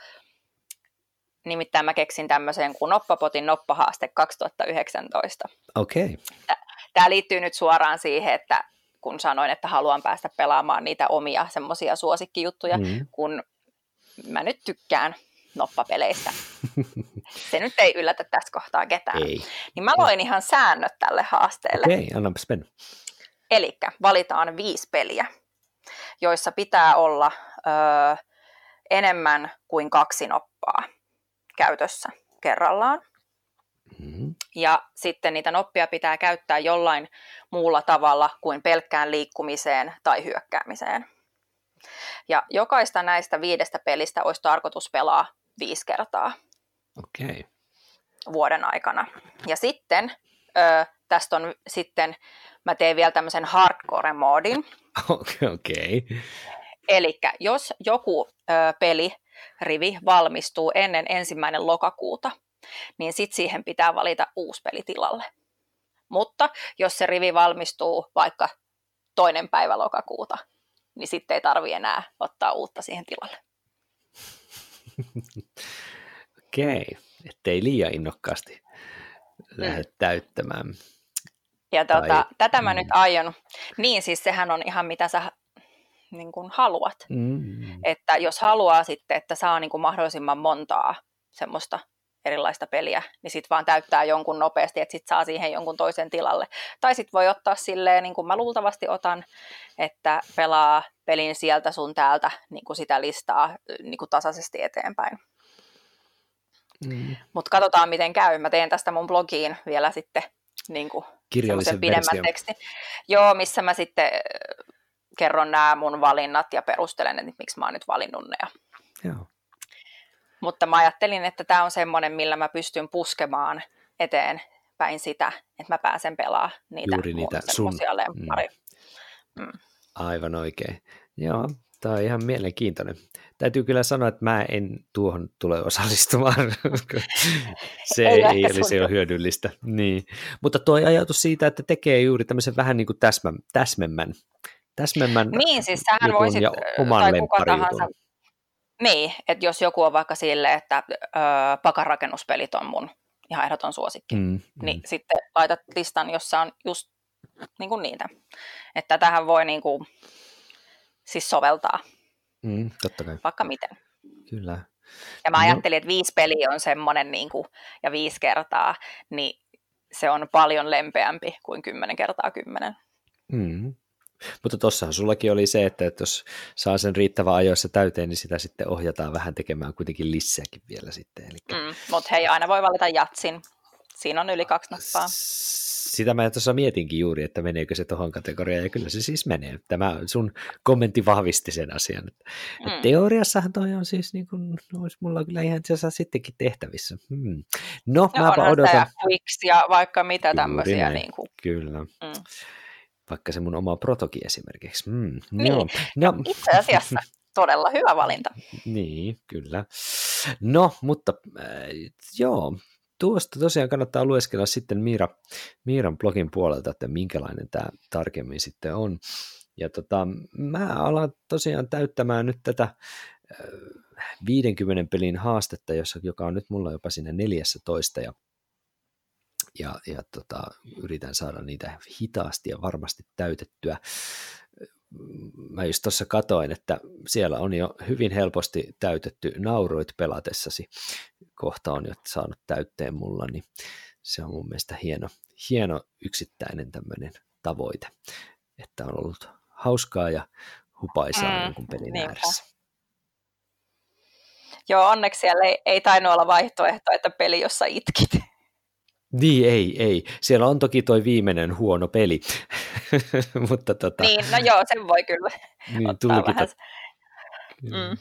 [SPEAKER 2] Nimittäin mä keksin tämmöisen kuin Noppapotin noppahaaste 2019.
[SPEAKER 1] Okei. Okay.
[SPEAKER 2] Tämä liittyy nyt suoraan siihen, että kun sanoin, että haluan päästä pelaamaan niitä omia semmoisia suosikkijuttuja, mm. kun mä nyt tykkään noppapeleistä. Se nyt ei yllätä tässä kohtaa ketään.
[SPEAKER 1] Ei.
[SPEAKER 2] Niin mä loin ihan säännöt tälle haasteelle.
[SPEAKER 1] Okei, okay, annapas mennä.
[SPEAKER 2] Eli valitaan viisi peliä, joissa pitää olla ö, enemmän kuin kaksi noppaa käytössä kerrallaan. Mm-hmm. Ja sitten niitä noppia pitää käyttää jollain muulla tavalla kuin pelkkään liikkumiseen tai hyökkäämiseen. Ja jokaista näistä viidestä pelistä olisi tarkoitus pelaa viisi kertaa
[SPEAKER 1] okay.
[SPEAKER 2] vuoden aikana. Ja sitten ö, tästä on sitten, mä teen vielä tämmöisen hardcore-moodin.
[SPEAKER 1] Okei. Okay.
[SPEAKER 2] Eli jos joku ö, peli, rivi valmistuu ennen ensimmäinen lokakuuta, niin sitten siihen pitää valita uusi peli tilalle. Mutta jos se rivi valmistuu vaikka toinen päivä lokakuuta, niin sitten ei tarvi enää ottaa uutta siihen tilalle.
[SPEAKER 1] Okei, ettei liian innokkaasti lähde mm. täyttämään.
[SPEAKER 2] Ja tuota, tai, tätä mä mm. nyt aion. Niin, siis sehän on ihan mitä sä niin kuin haluat. Mm. Että jos haluaa sitten, että saa niin kuin mahdollisimman montaa semmoista erilaista peliä, niin sitten vaan täyttää jonkun nopeasti, että sitten saa siihen jonkun toisen tilalle. Tai sitten voi ottaa silleen, niin kuin mä luultavasti otan, että pelaa pelin sieltä sun täältä niin kuin sitä listaa niin kuin tasaisesti eteenpäin. Mm. Mutta katsotaan miten käy. Mä teen tästä mun blogiin vielä sitten niin kuin
[SPEAKER 1] Kirjallisen
[SPEAKER 2] pidemmän tekstin. Joo, missä mä sitten kerron nämä mun valinnat ja perustelen, että miksi mä oon nyt valinnut ne.
[SPEAKER 1] Joo.
[SPEAKER 2] Mutta mä ajattelin, että tämä on semmoinen, millä mä pystyn puskemaan eteen päin sitä, että mä pääsen pelaamaan niitä,
[SPEAKER 1] Juuri niitä sun... Mm. Mm. Aivan oikein. Joo, tämä on ihan mielenkiintoinen. Täytyy kyllä sanoa, että mä en tuohon tule osallistumaan. se ei, ei olisi jo hyödyllistä. Niin. Mutta tuo ajatus siitä, että tekee juuri tämmöisen vähän niin kuin täsmä, täsmemmän, täsmemmän
[SPEAKER 2] niin, siis sähän voisit,
[SPEAKER 1] ja oman tai kuka tahansa,
[SPEAKER 2] niin, että jos joku on vaikka sille, että ö, pakarakennuspelit on mun ihan ehdoton suosikki, mm, niin mm. sitten laitat listan, jossa on just niin kuin niitä. Että tähän voi niin kuin, siis soveltaa.
[SPEAKER 1] Mm, totta kai.
[SPEAKER 2] Vaikka miten.
[SPEAKER 1] Kyllä.
[SPEAKER 2] Ja mä no. ajattelin, että viisi peliä on semmoinen niin kuin, ja viisi kertaa, niin se on paljon lempeämpi kuin kymmenen kertaa kymmenen.
[SPEAKER 1] Mm. Mutta tuossahan sullakin oli se, että, jos saa sen riittävän ajoissa täyteen, niin sitä sitten ohjataan vähän tekemään kuitenkin lisääkin vielä sitten. Eli...
[SPEAKER 2] Mm, mutta hei, aina voi valita jatsin. Siinä on yli kaksi nappaa.
[SPEAKER 1] Sitä mä tuossa mietinkin juuri, että meneekö se tuohon kategoriaan, ja kyllä se siis menee. Tämä sun kommentti vahvisti sen asian. Mm. Teoriassahan toi on siis, niin kuin, olisi mulla kyllä ihan itse sittenkin tehtävissä. Hmm. No, no mä odotan.
[SPEAKER 2] ja vaikka mitä tämmöisiä. Niin kuin.
[SPEAKER 1] Kyllä. Mm vaikka se mun oma protoki esimerkiksi. Mm,
[SPEAKER 2] niin, joo. No, itse asiassa todella hyvä valinta.
[SPEAKER 1] Niin, kyllä. No, mutta äh, joo, tuosta tosiaan kannattaa lueskella sitten Miira, Miiran blogin puolelta, että minkälainen tämä tarkemmin sitten on. Ja tota, mä alan tosiaan täyttämään nyt tätä 50 äh, pelin haastetta, jossa, joka on nyt mulla jopa sinne 14, ja ja, ja tota, yritän saada niitä hitaasti ja varmasti täytettyä. mä just tuossa katoin, että siellä on jo hyvin helposti täytetty nauroit pelatessasi. Kohta on jo saanut täytteen mulla, niin se on mun mielestä hieno, hieno yksittäinen tämmöinen tavoite, että on ollut hauskaa ja hupaisaa mm, jonkun pelin niinpä. ääressä.
[SPEAKER 2] Joo, onneksi siellä ei, ei tainnut olla vaihtoehto, että peli, jossa itkit.
[SPEAKER 1] Niin, ei, ei. Siellä on toki toi viimeinen huono peli. Mutta tota...
[SPEAKER 2] Niin, no joo, sen voi kyllä niin, ottaa vähän.
[SPEAKER 1] Mm.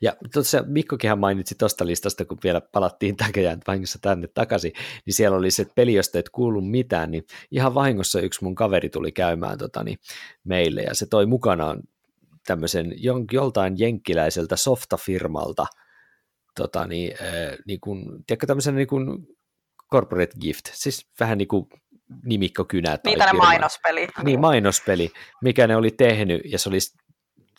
[SPEAKER 1] Ja tuossa Mikkokinhan mainitsi tuosta listasta, kun vielä palattiin takajään vahingossa tänne takaisin, niin siellä oli se peli, josta et kuullut mitään, niin ihan vahingossa yksi mun kaveri tuli käymään tota, niin, meille, ja se toi mukanaan tämmöisen joltain jenkkiläiseltä softafirmalta, tota, niin, äh, niin kuin, tiedätkö, tämmöisen niin kuin corporate gift, siis vähän niin kuin nimikkokynä. Tai
[SPEAKER 2] Niitä ne mainospeli.
[SPEAKER 1] Niin, mainospeli, mikä ne oli tehnyt, ja se oli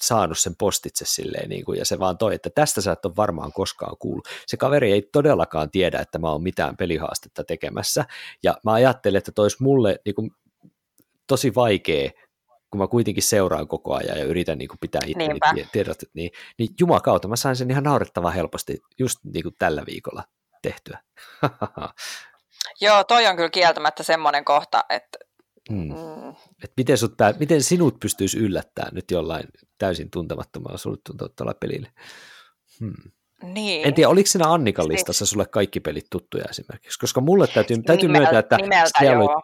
[SPEAKER 1] saanut sen postitse silleen, niin kuin, ja se vaan toi, että tästä sä et ole varmaan koskaan kuullut. Se kaveri ei todellakaan tiedä, että mä oon mitään pelihaastetta tekemässä, ja mä ajattelin, että tois mulle niin kuin, tosi vaikea, kun mä kuitenkin seuraan koko ajan ja yritän niin kuin, pitää itteni tiedot, niin, niin jumakauta, mä sain sen ihan naurettavan helposti just niin kuin tällä viikolla tehtyä.
[SPEAKER 2] Joo, toi on kyllä kieltämättä semmoinen kohta, että
[SPEAKER 1] Hmm. Mm. Et miten, sut, miten sinut pystyisi yllättämään nyt jollain täysin tuntemattomalla sulle tuolla pelille? Hmm.
[SPEAKER 2] Niin.
[SPEAKER 1] En tiedä, oliko siinä Annikan siis- listassa sulle kaikki pelit tuttuja esimerkiksi, koska mulle täytyy, täytyy myöntää, että
[SPEAKER 2] nimeltä, siellä oli,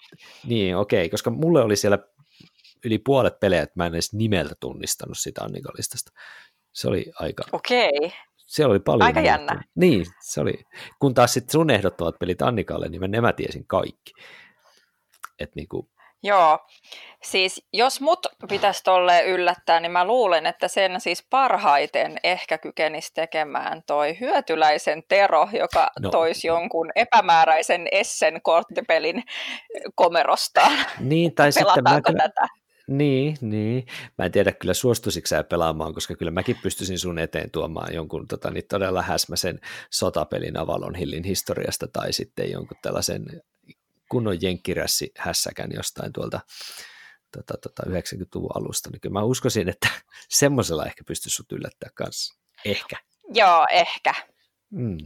[SPEAKER 1] niin okei, okay, koska mulle oli siellä yli puolet pelejä, että mä en edes nimeltä tunnistanut sitä Annikan listasta. Se oli aika...
[SPEAKER 2] Okei. Okay.
[SPEAKER 1] Siellä oli paljon.
[SPEAKER 2] Aika jännä.
[SPEAKER 1] Niin, se oli. Kun taas sitten sun ehdottomat pelit Annikalle, niin mä nämä tiesin kaikki. Et niinku,
[SPEAKER 2] Joo, siis jos mut pitäisi tolle yllättää, niin mä luulen, että sen siis parhaiten ehkä kykenisi tekemään toi hyötyläisen Tero, joka no. toisi jonkun epämääräisen Essen korttipelin komerostaan.
[SPEAKER 1] Niin, tai sitten mä tätä? Niin, niin. Mä en tiedä kyllä suostuisitko sä pelaamaan, koska kyllä mäkin pystyisin sun eteen tuomaan jonkun tota, niin todella häsmäsen sotapelin Avalon Hillin historiasta tai sitten jonkun tällaisen kunnon jenkkirässi hässäkän jostain tuolta tota, tota 90-luvun alusta, niin kyllä mä uskoisin, että semmoisella ehkä pystyisi sut yllättää kanssa. Ehkä.
[SPEAKER 2] Joo, ehkä. Mm.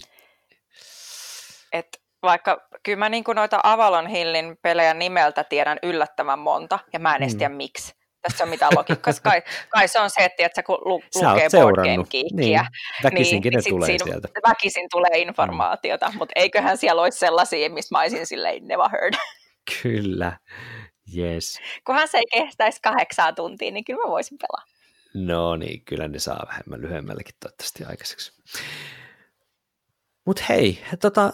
[SPEAKER 2] Et vaikka kyllä mä niin noita Avalon Hillin pelejä nimeltä tiedän yllättävän monta, ja mä en edes mm. tiedä miksi. Tässä on mitään logiikkaa. Kai, kai se on se, että kun lu, Sä lukee Board Game Geekia, niin,
[SPEAKER 1] väkisinkin niin, ne tulee sieltä.
[SPEAKER 2] Väkisin tulee informaatiota, mm. mutta eiköhän siellä olisi sellaisia, missä mä olisin silleen never heard.
[SPEAKER 1] Kyllä, yes.
[SPEAKER 2] Kunhan se ei kestäisi kahdeksaa tuntia, niin kyllä mä voisin pelaa.
[SPEAKER 1] No niin, kyllä ne saa vähemmän lyhyemmälläkin toivottavasti aikaiseksi. Mutta hei, tota,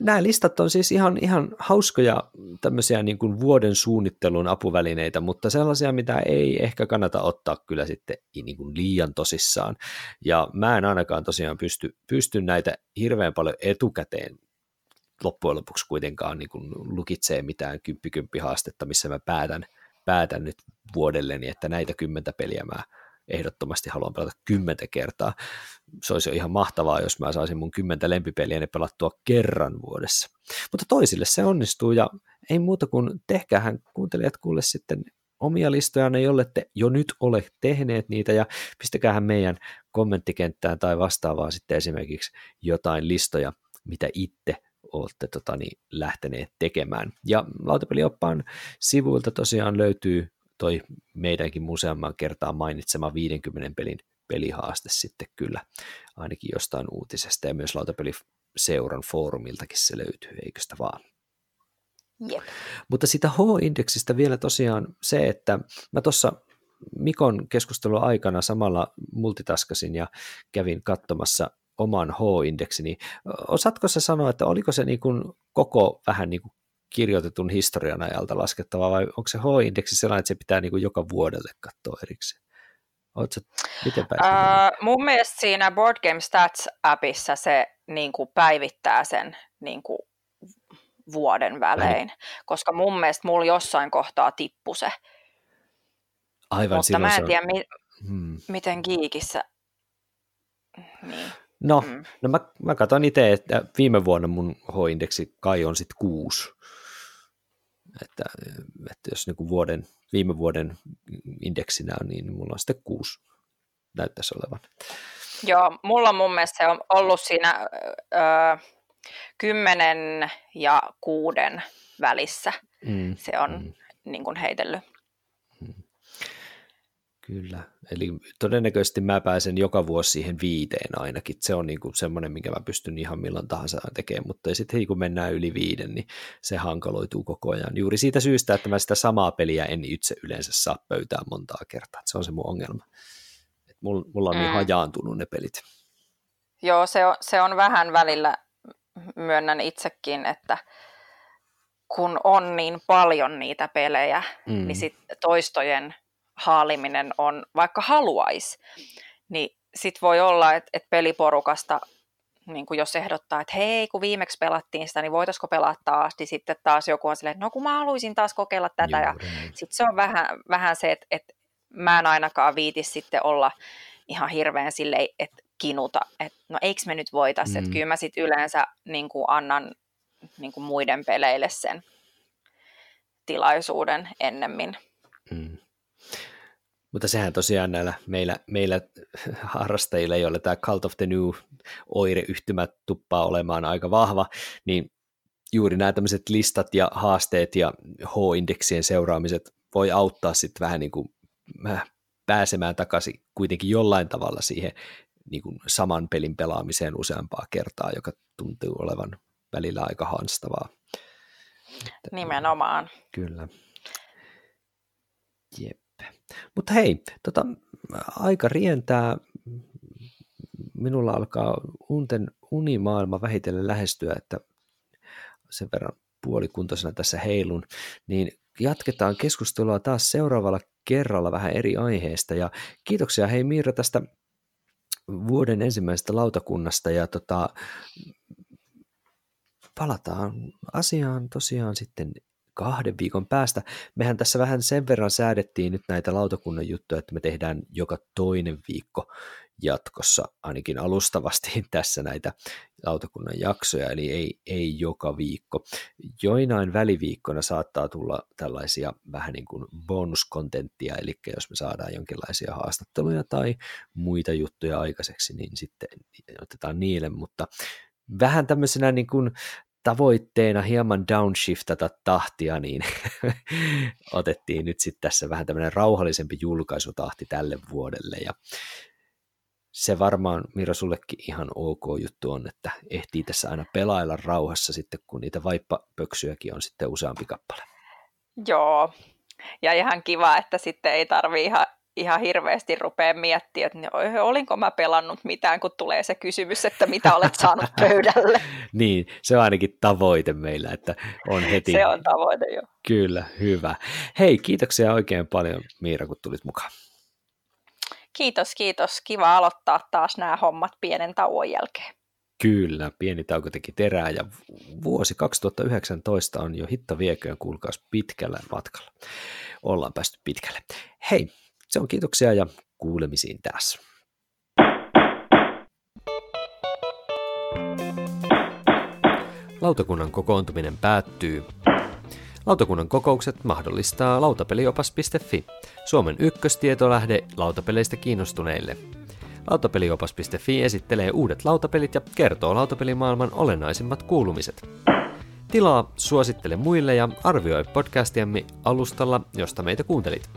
[SPEAKER 1] nämä listat on siis ihan, ihan hauskoja tämmöisiä niin kuin vuoden suunnittelun apuvälineitä, mutta sellaisia, mitä ei ehkä kannata ottaa kyllä sitten niin kuin liian tosissaan. Ja mä en ainakaan tosiaan pysty, pysty näitä hirveän paljon etukäteen loppujen lopuksi kuitenkaan niin kuin lukitsee mitään kymppikymppi haastetta, missä mä päätän, päätän nyt vuodelleni, että näitä kymmentä peliä mä ehdottomasti haluan pelata kymmentä kertaa. Se olisi jo ihan mahtavaa, jos mä saisin mun kymmentä lempipeliä ne pelattua kerran vuodessa. Mutta toisille se onnistuu ja ei muuta kuin tehkäähän kuuntelijat kuulle sitten omia listoja, jolle te jo nyt ole tehneet niitä ja pistäkäähän meidän kommenttikenttään tai vastaavaa sitten esimerkiksi jotain listoja, mitä itse olette tota, niin, lähteneet tekemään. Ja lautapelioppaan sivuilta tosiaan löytyy toi meidänkin museamman kertaa mainitsema 50 pelin pelihaaste sitten kyllä ainakin jostain uutisesta ja myös lautapeliseuran foorumiltakin se löytyy, eikö sitä vaan?
[SPEAKER 2] Yep.
[SPEAKER 1] Mutta sitä H-indeksistä vielä tosiaan se, että mä tuossa Mikon keskustelun aikana samalla multitaskasin ja kävin katsomassa oman H-indeksini. Osaatko sä sanoa, että oliko se niin kuin koko vähän niin kuin kirjoitetun historian ajalta laskettava, vai onko se H-indeksi sellainen, että se pitää niin kuin joka vuodelle katsoa erikseen? Oletko, miten
[SPEAKER 2] uh, mun mielestä siinä Board Game Stats-appissa se niin kuin päivittää sen niin kuin vuoden välein, Aivan. koska mun mielestä mulla jossain kohtaa tippu se.
[SPEAKER 1] Aivan,
[SPEAKER 2] Mutta mä en tiedä, mi- hmm. miten Geekissä. Niin.
[SPEAKER 1] No, mm. no mä, mä katson itse, että viime vuonna mun H-indeksi kai on sitten kuusi Että, että jos niin kuin vuoden, viime vuoden indeksinä on, niin mulla on sitten kuusi näyttäisi olevan.
[SPEAKER 2] Joo, mulla mun mielestä se on ollut siinä ö, kymmenen ja kuuden välissä. Mm. Se on mm. niin kuin heitellyt.
[SPEAKER 1] Kyllä, eli todennäköisesti mä pääsen joka vuosi siihen viiteen ainakin. Se on niin kuin semmoinen, minkä mä pystyn ihan milloin tahansa tekemään, mutta sitten kun mennään yli viiden, niin se hankaloituu koko ajan. Juuri siitä syystä, että mä sitä samaa peliä en itse yleensä saa pöytään montaa kertaa. Se on se mun ongelma. Et mulla on niin mm. niin hajaantunut ne pelit.
[SPEAKER 2] Joo, se on, se on vähän välillä, myönnän itsekin, että kun on niin paljon niitä pelejä, mm. niin sit toistojen haaliminen on, vaikka haluaisi, niin sit voi olla, että, että peliporukasta, niin kuin jos ehdottaa, että hei, kun viimeksi pelattiin sitä, niin voitaisiko pelaa taas, niin sitten taas joku on silleen, että no kun mä haluaisin taas kokeilla tätä, Juuri. ja sitten se on vähän, vähän se, että, että mä en ainakaan viiti sitten olla ihan hirveän silleen, että kinuta, että no eikö me nyt voitaisiin, mm. että kyllä mä sitten yleensä niin kuin annan niin kuin muiden peleille sen tilaisuuden ennemmin.
[SPEAKER 1] Mutta sehän tosiaan näillä meillä, meillä harrastajilla, joilla tämä Cult of the New oireyhtymä tuppaa olemaan aika vahva, niin juuri nämä tämmöiset listat ja haasteet ja H-indeksien seuraamiset voi auttaa sitten vähän niin kuin äh, pääsemään takaisin kuitenkin jollain tavalla siihen niin kuin saman pelin pelaamiseen useampaa kertaa, joka tuntuu olevan välillä aika hanstavaa.
[SPEAKER 2] Nimenomaan.
[SPEAKER 1] Kyllä. Jep. Mutta hei, tota, aika rientää. Minulla alkaa unten unimaailma vähitellen lähestyä, että sen verran puolikuntoisena tässä heilun, niin jatketaan keskustelua taas seuraavalla kerralla vähän eri aiheesta. Ja kiitoksia hei Miira tästä vuoden ensimmäisestä lautakunnasta ja tota, palataan asiaan tosiaan sitten kahden viikon päästä. Mehän tässä vähän sen verran säädettiin nyt näitä lautakunnan juttuja, että me tehdään joka toinen viikko jatkossa, ainakin alustavasti tässä näitä lautakunnan jaksoja, eli ei, ei joka viikko. Joinain väliviikkona saattaa tulla tällaisia vähän niin kuin bonuskontenttia, eli jos me saadaan jonkinlaisia haastatteluja tai muita juttuja aikaiseksi, niin sitten otetaan niille, mutta vähän tämmöisenä niin kuin tavoitteena hieman downshiftata tahtia, niin otettiin nyt sitten tässä vähän tämmöinen rauhallisempi julkaisutahti tälle vuodelle ja se varmaan, Mira, sullekin ihan ok juttu on, että ehtii tässä aina pelailla rauhassa sitten, kun niitä vaippapöksyjäkin on sitten useampi kappale.
[SPEAKER 2] Joo, ja ihan kiva, että sitten ei tarvi ihan ihan hirveästi rupeaa miettimään, että olinko mä pelannut mitään, kun tulee se kysymys, että mitä olet saanut pöydälle.
[SPEAKER 1] niin, se on ainakin tavoite meillä, että on heti.
[SPEAKER 2] se on tavoite, joo.
[SPEAKER 1] Kyllä, hyvä. Hei, kiitoksia oikein paljon Miira, kun tulit mukaan.
[SPEAKER 2] Kiitos, kiitos. Kiva aloittaa taas nämä hommat pienen tauon jälkeen.
[SPEAKER 1] Kyllä, pieni tauko teki terää ja vuosi 2019 on jo hitta vieköön, kuulkaas pitkällä matkalla. Ollaan päästy pitkälle. Hei, se on kiitoksia ja kuulemisiin tässä. Lautakunnan kokoontuminen päättyy. Lautakunnan kokoukset mahdollistaa lautapeliopas.fi, Suomen ykköstietolähde lautapeleistä kiinnostuneille. Lautapeliopas.fi esittelee uudet lautapelit ja kertoo lautapelimaailman olennaisimmat kuulumiset. Tilaa, suosittele muille ja arvioi podcastiamme alustalla, josta meitä kuuntelit.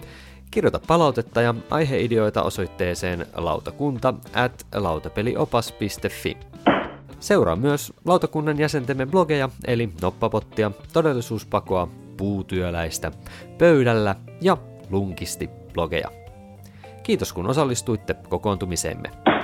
[SPEAKER 1] Kirjoita palautetta ja aiheideoita osoitteeseen lautakunta at lautapeliopas.fi. Seuraa myös lautakunnan jäsentemme blogeja, eli Noppapottia, Todellisuuspakoa, Puutyöläistä, Pöydällä ja Lunkisti blogeja. Kiitos kun osallistuitte kokoontumiseemme.